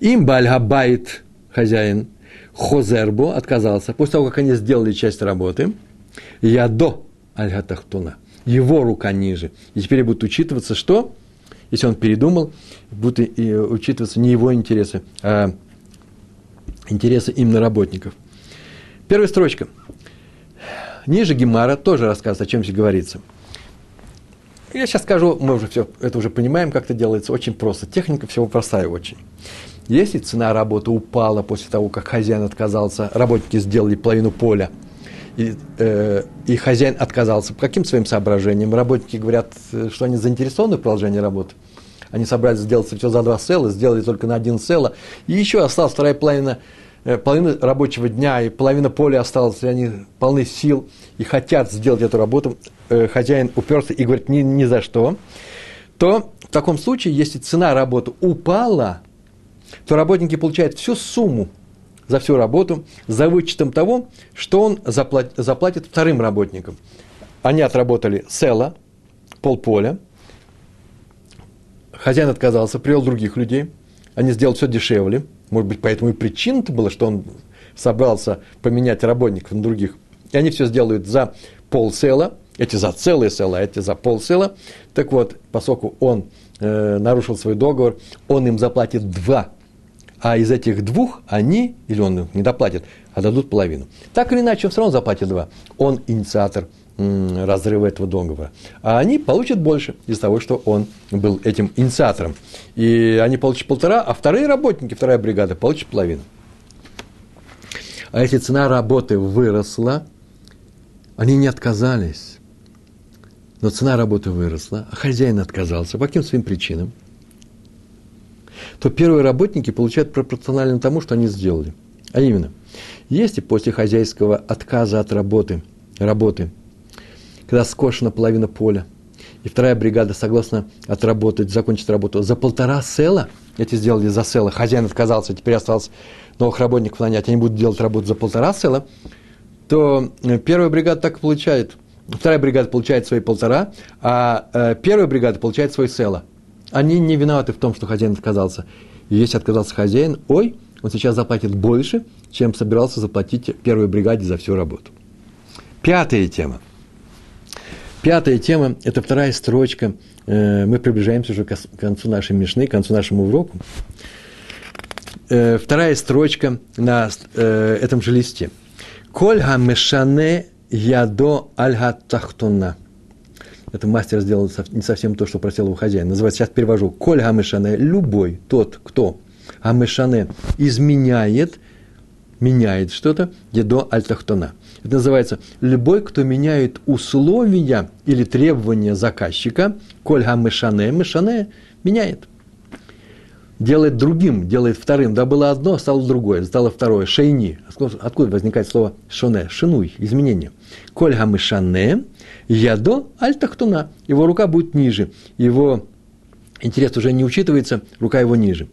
Им Бальгабайт, хозяин, Хозербо отказался. После того, как они сделали часть работы, я до Альгатахтуна его рука ниже. И теперь будет учитываться, что, если он передумал, будут учитываться не его интересы, а интересы именно работников. Первая строчка. Ниже Гемара тоже рассказывает, о чем здесь говорится. Я сейчас скажу, мы уже все это уже понимаем, как это делается, очень просто. Техника всего простая очень. Если цена работы упала после того, как хозяин отказался, работники сделали половину поля – и, э, и хозяин отказался. По каким своим соображениям? Работники говорят, что они заинтересованы в продолжении работы. Они собрались сделать все за два села, сделали только на один села. И еще осталась вторая половина э, половина рабочего дня и половина поля осталась, и они полны сил и хотят сделать эту работу, э, хозяин уперся и говорит ни, ни за что, то в таком случае, если цена работы упала, то работники получают всю сумму за всю работу за вычетом того, что он заплатит, заплатит вторым работникам. Они отработали села, полполя, хозяин отказался, привел других людей, они сделали все дешевле, может быть, поэтому и причина-то была, что он собрался поменять работников на других. И они все сделают за полсела, эти за целые села, а эти за полсела. Так вот, поскольку он э, нарушил свой договор, он им заплатит два а из этих двух они, или он не доплатит, а дадут половину. Так или иначе, он все равно заплатит два. Он инициатор разрыва этого договора. А они получат больше из того, что он был этим инициатором. И они получат полтора, а вторые работники, вторая бригада, получат половину. А если цена работы выросла, они не отказались. Но цена работы выросла, а хозяин отказался. По каким своим причинам? То первые работники получают пропорционально тому, что они сделали. А именно, если после хозяйского отказа от работы, работы, когда скошена половина поля, и вторая бригада согласна отработать, закончить работу. За полтора села, эти сделали за села, хозяин отказался, теперь осталось новых работников нанять, они будут делать работу за полтора села, то э, первая бригада так и получает, вторая бригада получает свои полтора, а э, первая бригада получает свой села – они не виноваты в том, что хозяин отказался. И если отказался хозяин, ой, он сейчас заплатит больше, чем собирался заплатить первой бригаде за всю работу. Пятая тема. Пятая тема – это вторая строчка. Э, мы приближаемся уже к концу нашей мишны, к концу нашему уроку. Э, вторая строчка на э, этом же листе. «Коль мешане ядо аль тахтуна» это мастер сделал не совсем то, что просил его хозяин. Называется, сейчас перевожу. Коль гамешане, любой тот, кто гамешане изменяет, меняет что-то, дедо альтахтона. Это называется, любой, кто меняет условия или требования заказчика, коль гамешане, мешане меняет. Делает другим, делает вторым. Да, было одно, стало другое, стало второе. Шейни. Откуда возникает слово шоне? Шинуй, изменение. Коль гамешане, Ядо аль-тахтуна. Его рука будет ниже. Его интерес уже не учитывается, рука его ниже.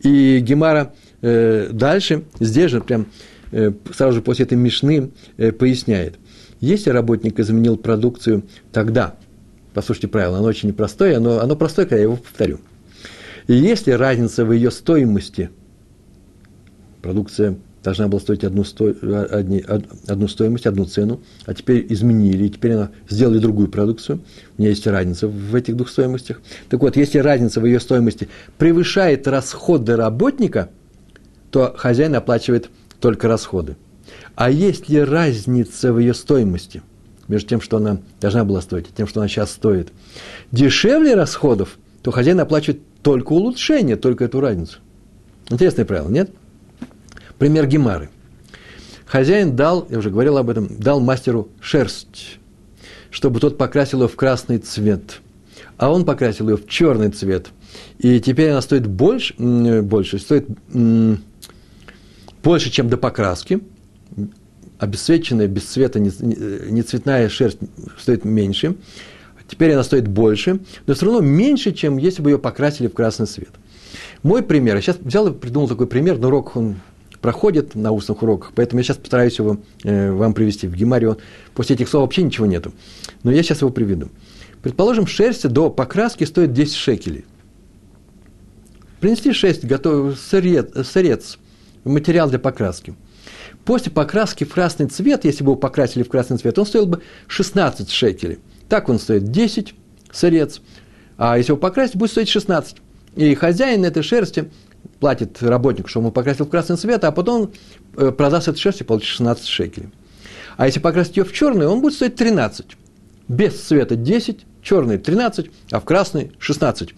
И Гемара э, дальше, здесь же, прям э, сразу же после этой мишны, э, поясняет. Если работник изменил продукцию тогда, послушайте правило, оно очень непростое, но оно простое, когда я его повторю. И если разница в ее стоимости, продукция должна была стоить одну, сто, одни, одну стоимость, одну цену, а теперь изменили, теперь она сделали другую продукцию. У меня есть разница в этих двух стоимостях. Так вот, если разница в ее стоимости превышает расходы работника, то хозяин оплачивает только расходы. А если разница в ее стоимости между тем, что она должна была стоить, и тем, что она сейчас стоит, дешевле расходов, то хозяин оплачивает только улучшение, только эту разницу. Интересное правило, нет? Пример Гемары. Хозяин дал, я уже говорил об этом, дал мастеру шерсть, чтобы тот покрасил ее в красный цвет. А он покрасил ее в черный цвет. И теперь она стоит больше, больше стоит больше, чем до покраски. Обесцвеченная, без цвета, не цветная шерсть стоит меньше. Теперь она стоит больше, но все равно меньше, чем если бы ее покрасили в красный цвет. Мой пример, я сейчас взял и придумал такой пример, на урок он проходит на устных уроках, поэтому я сейчас постараюсь его э, вам привести. В Гемаре после этих слов вообще ничего нету. Но я сейчас его приведу. Предположим, шерсть до покраски стоит 10 шекелей. Принести 6 готов, сырец, сырец, материал для покраски. После покраски в красный цвет, если бы его покрасили в красный цвет, он стоил бы 16 шекелей. Так он стоит 10 сырец, а если его покрасить, будет стоить 16. И хозяин этой шерсти платит работнику, чтобы он покрасил в красный цвет, а потом э, продаст эту шерсть и получит 16 шекелей. А если покрасить ее в черный, он будет стоить 13. Без цвета 10, черный 13, а в красный 16.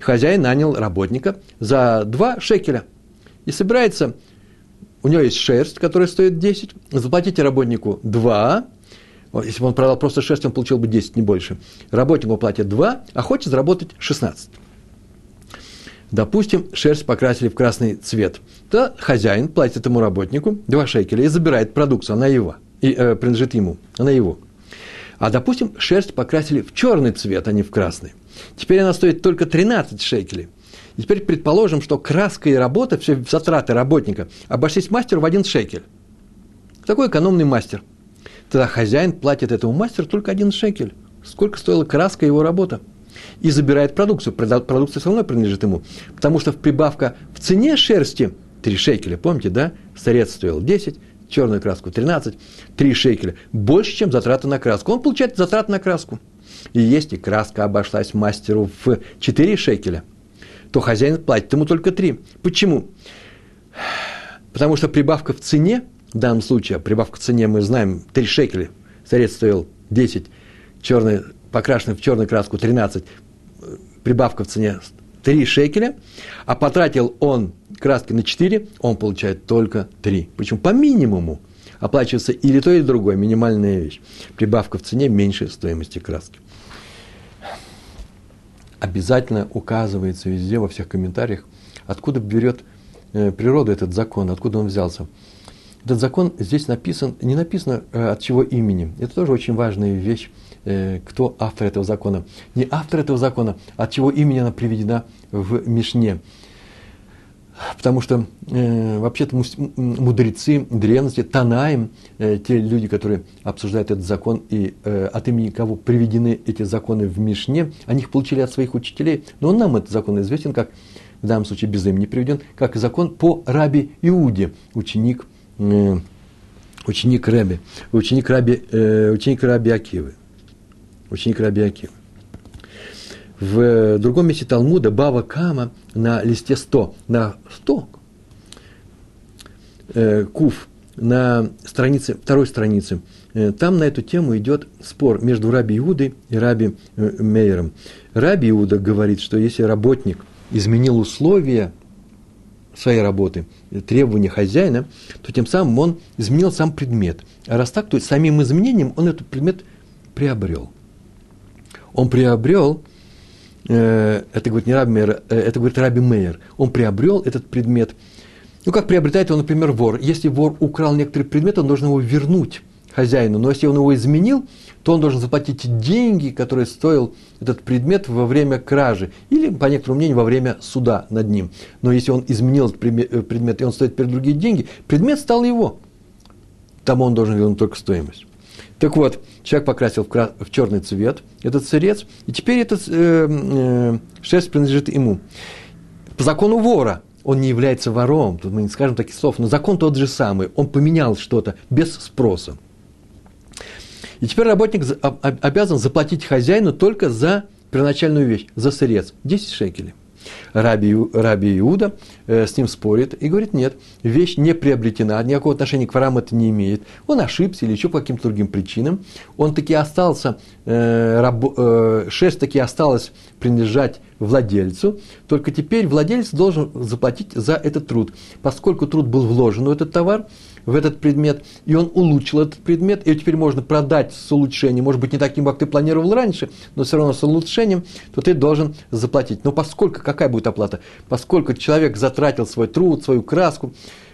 Хозяин нанял работника за 2 шекеля. И собирается, у него есть шерсть, которая стоит 10, заплатите работнику 2, если бы он продал просто шерсть, он получил бы 10, не больше. Работнику платят 2, а хочет заработать 16. Допустим, шерсть покрасили в красный цвет. То хозяин платит этому работнику 2 шекеля и забирает продукцию, она его, и э, принадлежит ему, она его. А допустим, шерсть покрасили в черный цвет, а не в красный. Теперь она стоит только 13 шекелей. И теперь предположим, что краска и работа, все затраты работника обошлись мастеру в один шекель. Такой экономный мастер. Тогда хозяин платит этому мастеру только один шекель. Сколько стоила краска и его работа? И забирает продукцию. Продукция все равно принадлежит ему. Потому что прибавка в цене шерсти 3 шекеля, помните, да? Старец стоил 10, черную краску 13, 3 шекеля. Больше, чем затраты на краску. Он получает затраты на краску. И если краска обошлась мастеру в 4 шекеля, то хозяин платит ему только 3. Почему? Потому что прибавка в цене, в данном случае, прибавка в цене мы знаем, 3 шекеля, старец стоил 10, черный, покрашенный в черную краску 13, прибавка в цене 3 шекеля, а потратил он краски на 4, он получает только 3. Причем по минимуму оплачивается или то, или другое, минимальная вещь. Прибавка в цене меньше стоимости краски. Обязательно указывается везде, во всех комментариях, откуда берет э, природа этот закон, откуда он взялся. Этот закон здесь написан, не написано э, от чего имени. Это тоже очень важная вещь Э, кто автор этого закона. Не автор этого закона, а от чего имени она приведена в Мишне. Потому что э, вообще-то мудрецы древности, Танаем, э, те люди, которые обсуждают этот закон и э, от имени кого приведены эти законы в Мишне, они их получили от своих учителей. Но нам этот закон известен как, в данном случае без имени приведен, как закон по Раби Иуде, ученик, э, ученик Раби, ученик Раби, э, ученик Раби Акивы ученик Раби. В другом месте Талмуда Бава Кама на листе 100, на 100, э, Куф, на странице, второй странице, э, там на эту тему идет спор между Раби Иудой и Раби э, Мейером. Раби Иуда говорит, что если работник изменил условия своей работы, требования хозяина, то тем самым он изменил сам предмет. А раз так, то самим изменением он этот предмет приобрел – он приобрел, э, это говорит не Раби Мейер, э, это говорит Раби Мейер, он приобрел этот предмет. Ну, как приобретает его, например, вор. Если вор украл некоторый предмет, он должен его вернуть хозяину. Но если он его изменил, то он должен заплатить деньги, которые стоил этот предмет во время кражи. Или, по некоторому мнению, во время суда над ним. Но если он изменил этот э, предмет, и он стоит перед другие деньги, предмет стал его. Тому он должен вернуть только стоимость. Так вот, человек покрасил в, кра... в черный цвет этот сырец, и теперь этот э, э, шерсть принадлежит ему. По закону вора он не является вором, тут мы не скажем таких слов, но закон тот же самый, он поменял что-то без спроса. И теперь работник обязан заплатить хозяину только за первоначальную вещь, за сырец, 10 шекелей. Раби, Раби Иуда э, с ним спорит и говорит, нет, вещь не приобретена, никакого отношения к ворам это не имеет. Он ошибся или еще по каким-то другим причинам. Он таки остался, э, раб, э, шерсть таки осталась принадлежать владельцу, только теперь владелец должен заплатить за этот труд. Поскольку труд был вложен в этот товар, в этот предмет, и он улучшил этот предмет, и теперь можно продать с улучшением, может быть, не таким, как ты планировал раньше, но все равно с улучшением, то ты должен заплатить. Но поскольку, какая будет оплата? Поскольку человек затратил свой труд, свою краску,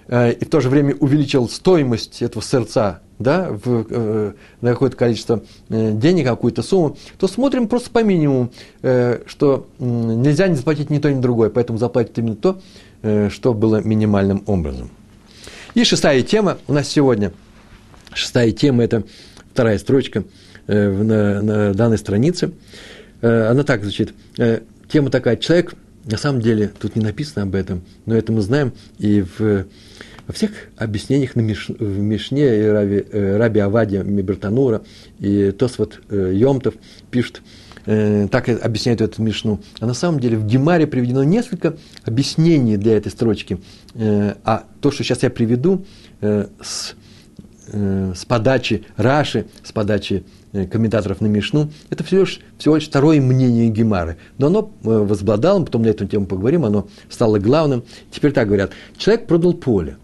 э, и в то же время увеличил стоимость этого сердца да, в, э, на какое-то количество э, денег, какую-то сумму, то смотрим просто по минимуму, э, что э, нельзя не заплатить ни то, ни другое, поэтому заплатить именно то, э, что было минимальным образом. И шестая тема у нас сегодня. Шестая тема – это вторая строчка э, на, на данной странице. Э, она так звучит. Э, тема такая. Человек, на самом деле, тут не написано об этом, но это мы знаем и в, во всех объяснениях на Миш, в Мишне, и Раби, Раби Авадия Мибертанура, и Тосвот Йомтов пишут, так объясняют эту Мишну. А на самом деле в Гемаре приведено несколько объяснений для этой строчки. А то, что сейчас я приведу э, с, э, с подачи Раши, с подачи э, комментаторов на Мишну, это всего лишь, всего лишь второе мнение Гемары. Но оно возобладало, потом на эту тему поговорим, оно стало главным. Теперь так говорят, человек продал поле,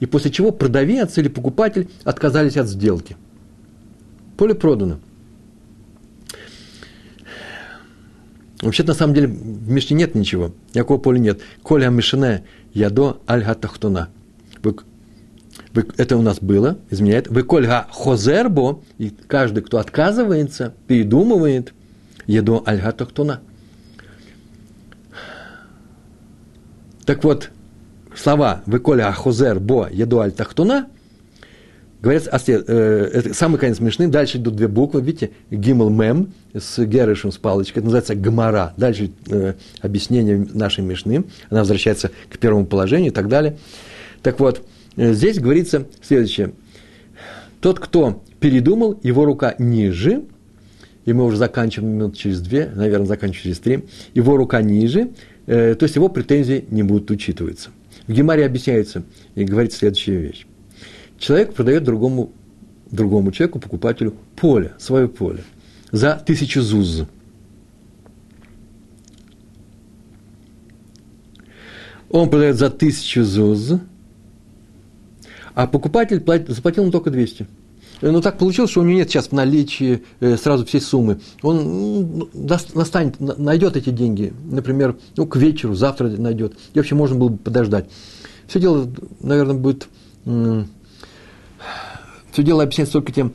и после чего продавец или покупатель отказались от сделки. Поле продано. Вообще, на самом деле, в Мишне нет ничего, никакого поля нет. Коля Мишне ядо аль хатахтуна. Это у нас было, изменяет. Вы кольга хозербо, и каждый, кто отказывается, передумывает, едо аль хатахтуна. Так вот, слова «Вы коля ахозер бо еду аль тахтуна» говорят, э, это самый конец смешный, дальше идут две буквы, видите, гимл мем с герышем, с палочкой, это называется гмара, дальше э, объяснение нашей мешны, она возвращается к первому положению и так далее. Так вот, э, здесь говорится следующее. Тот, кто передумал, его рука ниже, и мы уже заканчиваем минут через две, наверное, заканчиваем через три, его рука ниже, э, то есть его претензии не будут учитываться. В Гемаре объясняется и говорит следующая вещь. Человек продает другому, другому человеку, покупателю, поле, свое поле, за тысячу зуз. Он продает за тысячу зуз, а покупатель заплатил ему только 200. Но ну, так получилось, что у него нет сейчас в наличии э, сразу всей суммы. Он настанет, найдет эти деньги, например, ну, к вечеру, завтра найдет. И вообще можно было бы подождать. Все дело, наверное, будет... Все дело объясняется только тем,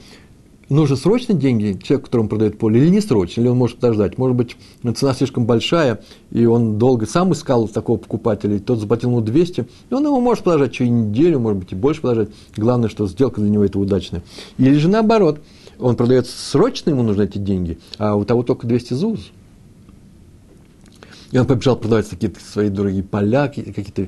нужно срочно деньги человеку, которому продает поле, или не срочно, или он может подождать. Может быть, цена слишком большая, и он долго сам искал такого покупателя, и тот заплатил ему 200, и он его может подождать и неделю, может быть, и больше подождать. Главное, что сделка для него это удачная. Или же наоборот, он продает срочно, ему нужны эти деньги, а у того только 200 ЗУЗ. И он побежал продавать какие-то свои дорогие поля, какие-то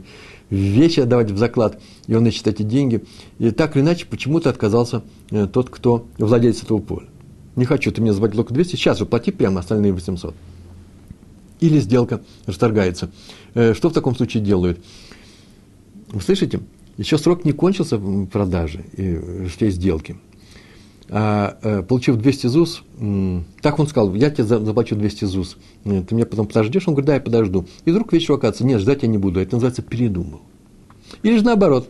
вещи отдавать в заклад, и он ищет эти деньги. И так или иначе, почему-то отказался э, тот, кто владелец этого поля. Не хочу, ты мне заплатил только 200, сейчас уплати прямо остальные 800. Или сделка расторгается. Э, что в таком случае делают? Вы слышите? Еще срок не кончился в продаже и всей сделки. А, э, получив 200 ЗУС, так он сказал, я тебе заплачу 200 ЗУС, ты меня потом подождешь? Он говорит, да, я подожду. И вдруг вечером оказывается, нет, ждать я не буду, это называется передумал. Или же наоборот,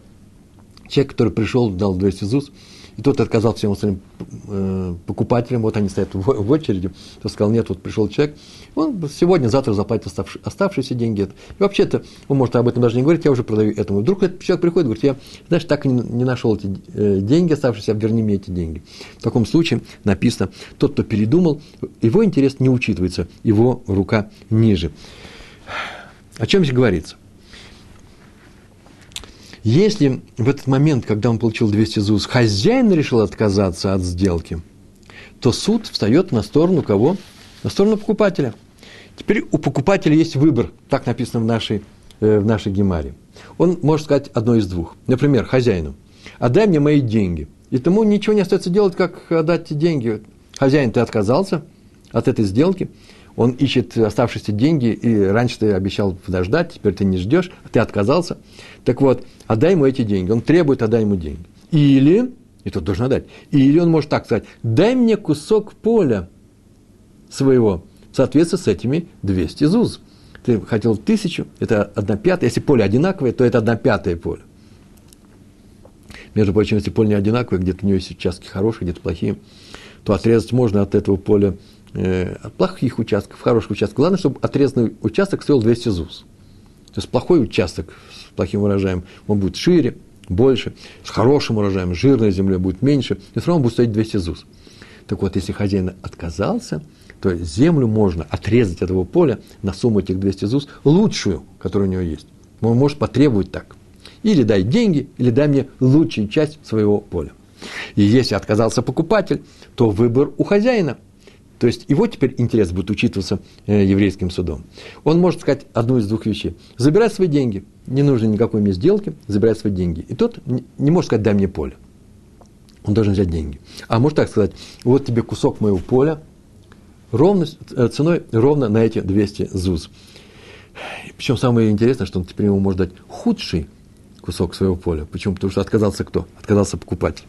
человек, который пришел, дал 200 ЗУС, и тот отказал всем остальным э, покупателям, вот они стоят в, очереди, тот сказал, нет, вот пришел человек, он сегодня, завтра заплатит оставшие, оставшиеся деньги. И вообще-то, он может об этом даже не говорить, я уже продаю этому. Вдруг этот человек приходит и говорит, я, знаешь, так и не, не нашел эти э, деньги оставшиеся, верни мне эти деньги. В таком случае написано, тот, кто передумал, его интерес не учитывается, его рука ниже. О чем здесь говорится? Если в этот момент, когда он получил 200 ЗУС, хозяин решил отказаться от сделки, то суд встает на сторону кого? На сторону покупателя. Теперь у покупателя есть выбор, так написано в нашей, э, в нашей гемаре. Он может сказать одно из двух. Например, хозяину, отдай мне мои деньги. И тому ничего не остается делать, как отдать деньги. Хозяин, ты отказался от этой сделки, он ищет оставшиеся деньги, и раньше ты обещал подождать, теперь ты не ждешь, а ты отказался. Так вот, отдай ему эти деньги. Он требует, отдай ему деньги. Или, и тут должен отдать, или он может так сказать, дай мне кусок поля своего, в соответствии с этими 200 ЗУЗ. Ты хотел тысячу, это одна пятая, если поле одинаковое, то это одна пятая поле. Между прочим, если поле не одинаковое, где-то у него есть участки хорошие, где-то плохие, то отрезать можно от этого поля э, от плохих участков, хороших участков. Главное, чтобы отрезанный участок стоил 200 ЗУЗ. То есть плохой участок с плохим урожаем, он будет шире, больше, с хорошим урожаем, жирной землей будет меньше, и все равно будет стоить 200 ЗУЗ. Так вот, если хозяин отказался, то землю можно отрезать от этого поля на сумму этих 200 ЗУЗ, лучшую, которая у него есть. Он может потребовать так. Или дай деньги, или дай мне лучшую часть своего поля. И если отказался покупатель, то выбор у хозяина – то есть его теперь интерес будет учитываться э, еврейским судом. Он может сказать одну из двух вещей. Забирай свои деньги. Не нужно никакой мне сделки, забирай свои деньги. И тот не может сказать, дай мне поле. Он должен взять деньги. А может так сказать, вот тебе кусок моего поля, ровно, э, ценой ровно на эти 200 ЗУЗ. Причем самое интересное, что он теперь ему может дать худший кусок своего поля. Почему? Потому что отказался кто? Отказался покупатель.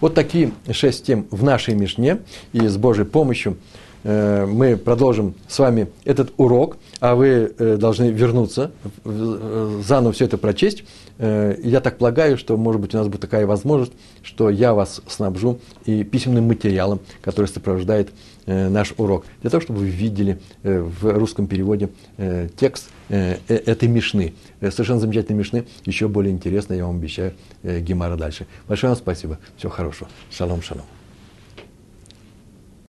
Вот такие шесть тем в нашей Мишне, и с Божьей помощью э, мы продолжим с вами этот урок, а вы э, должны вернуться, заново все это прочесть. Я так полагаю, что, может быть, у нас будет такая возможность, что я вас снабжу и письменным материалом, который сопровождает наш урок, для того, чтобы вы видели э, в русском переводе э, текст э, э этой мишны. Э, совершенно замечательной мишны, еще более интересно, я вам обещаю, э, Гемара дальше. Большое вам спасибо, всего хорошего. Шалом, шалом.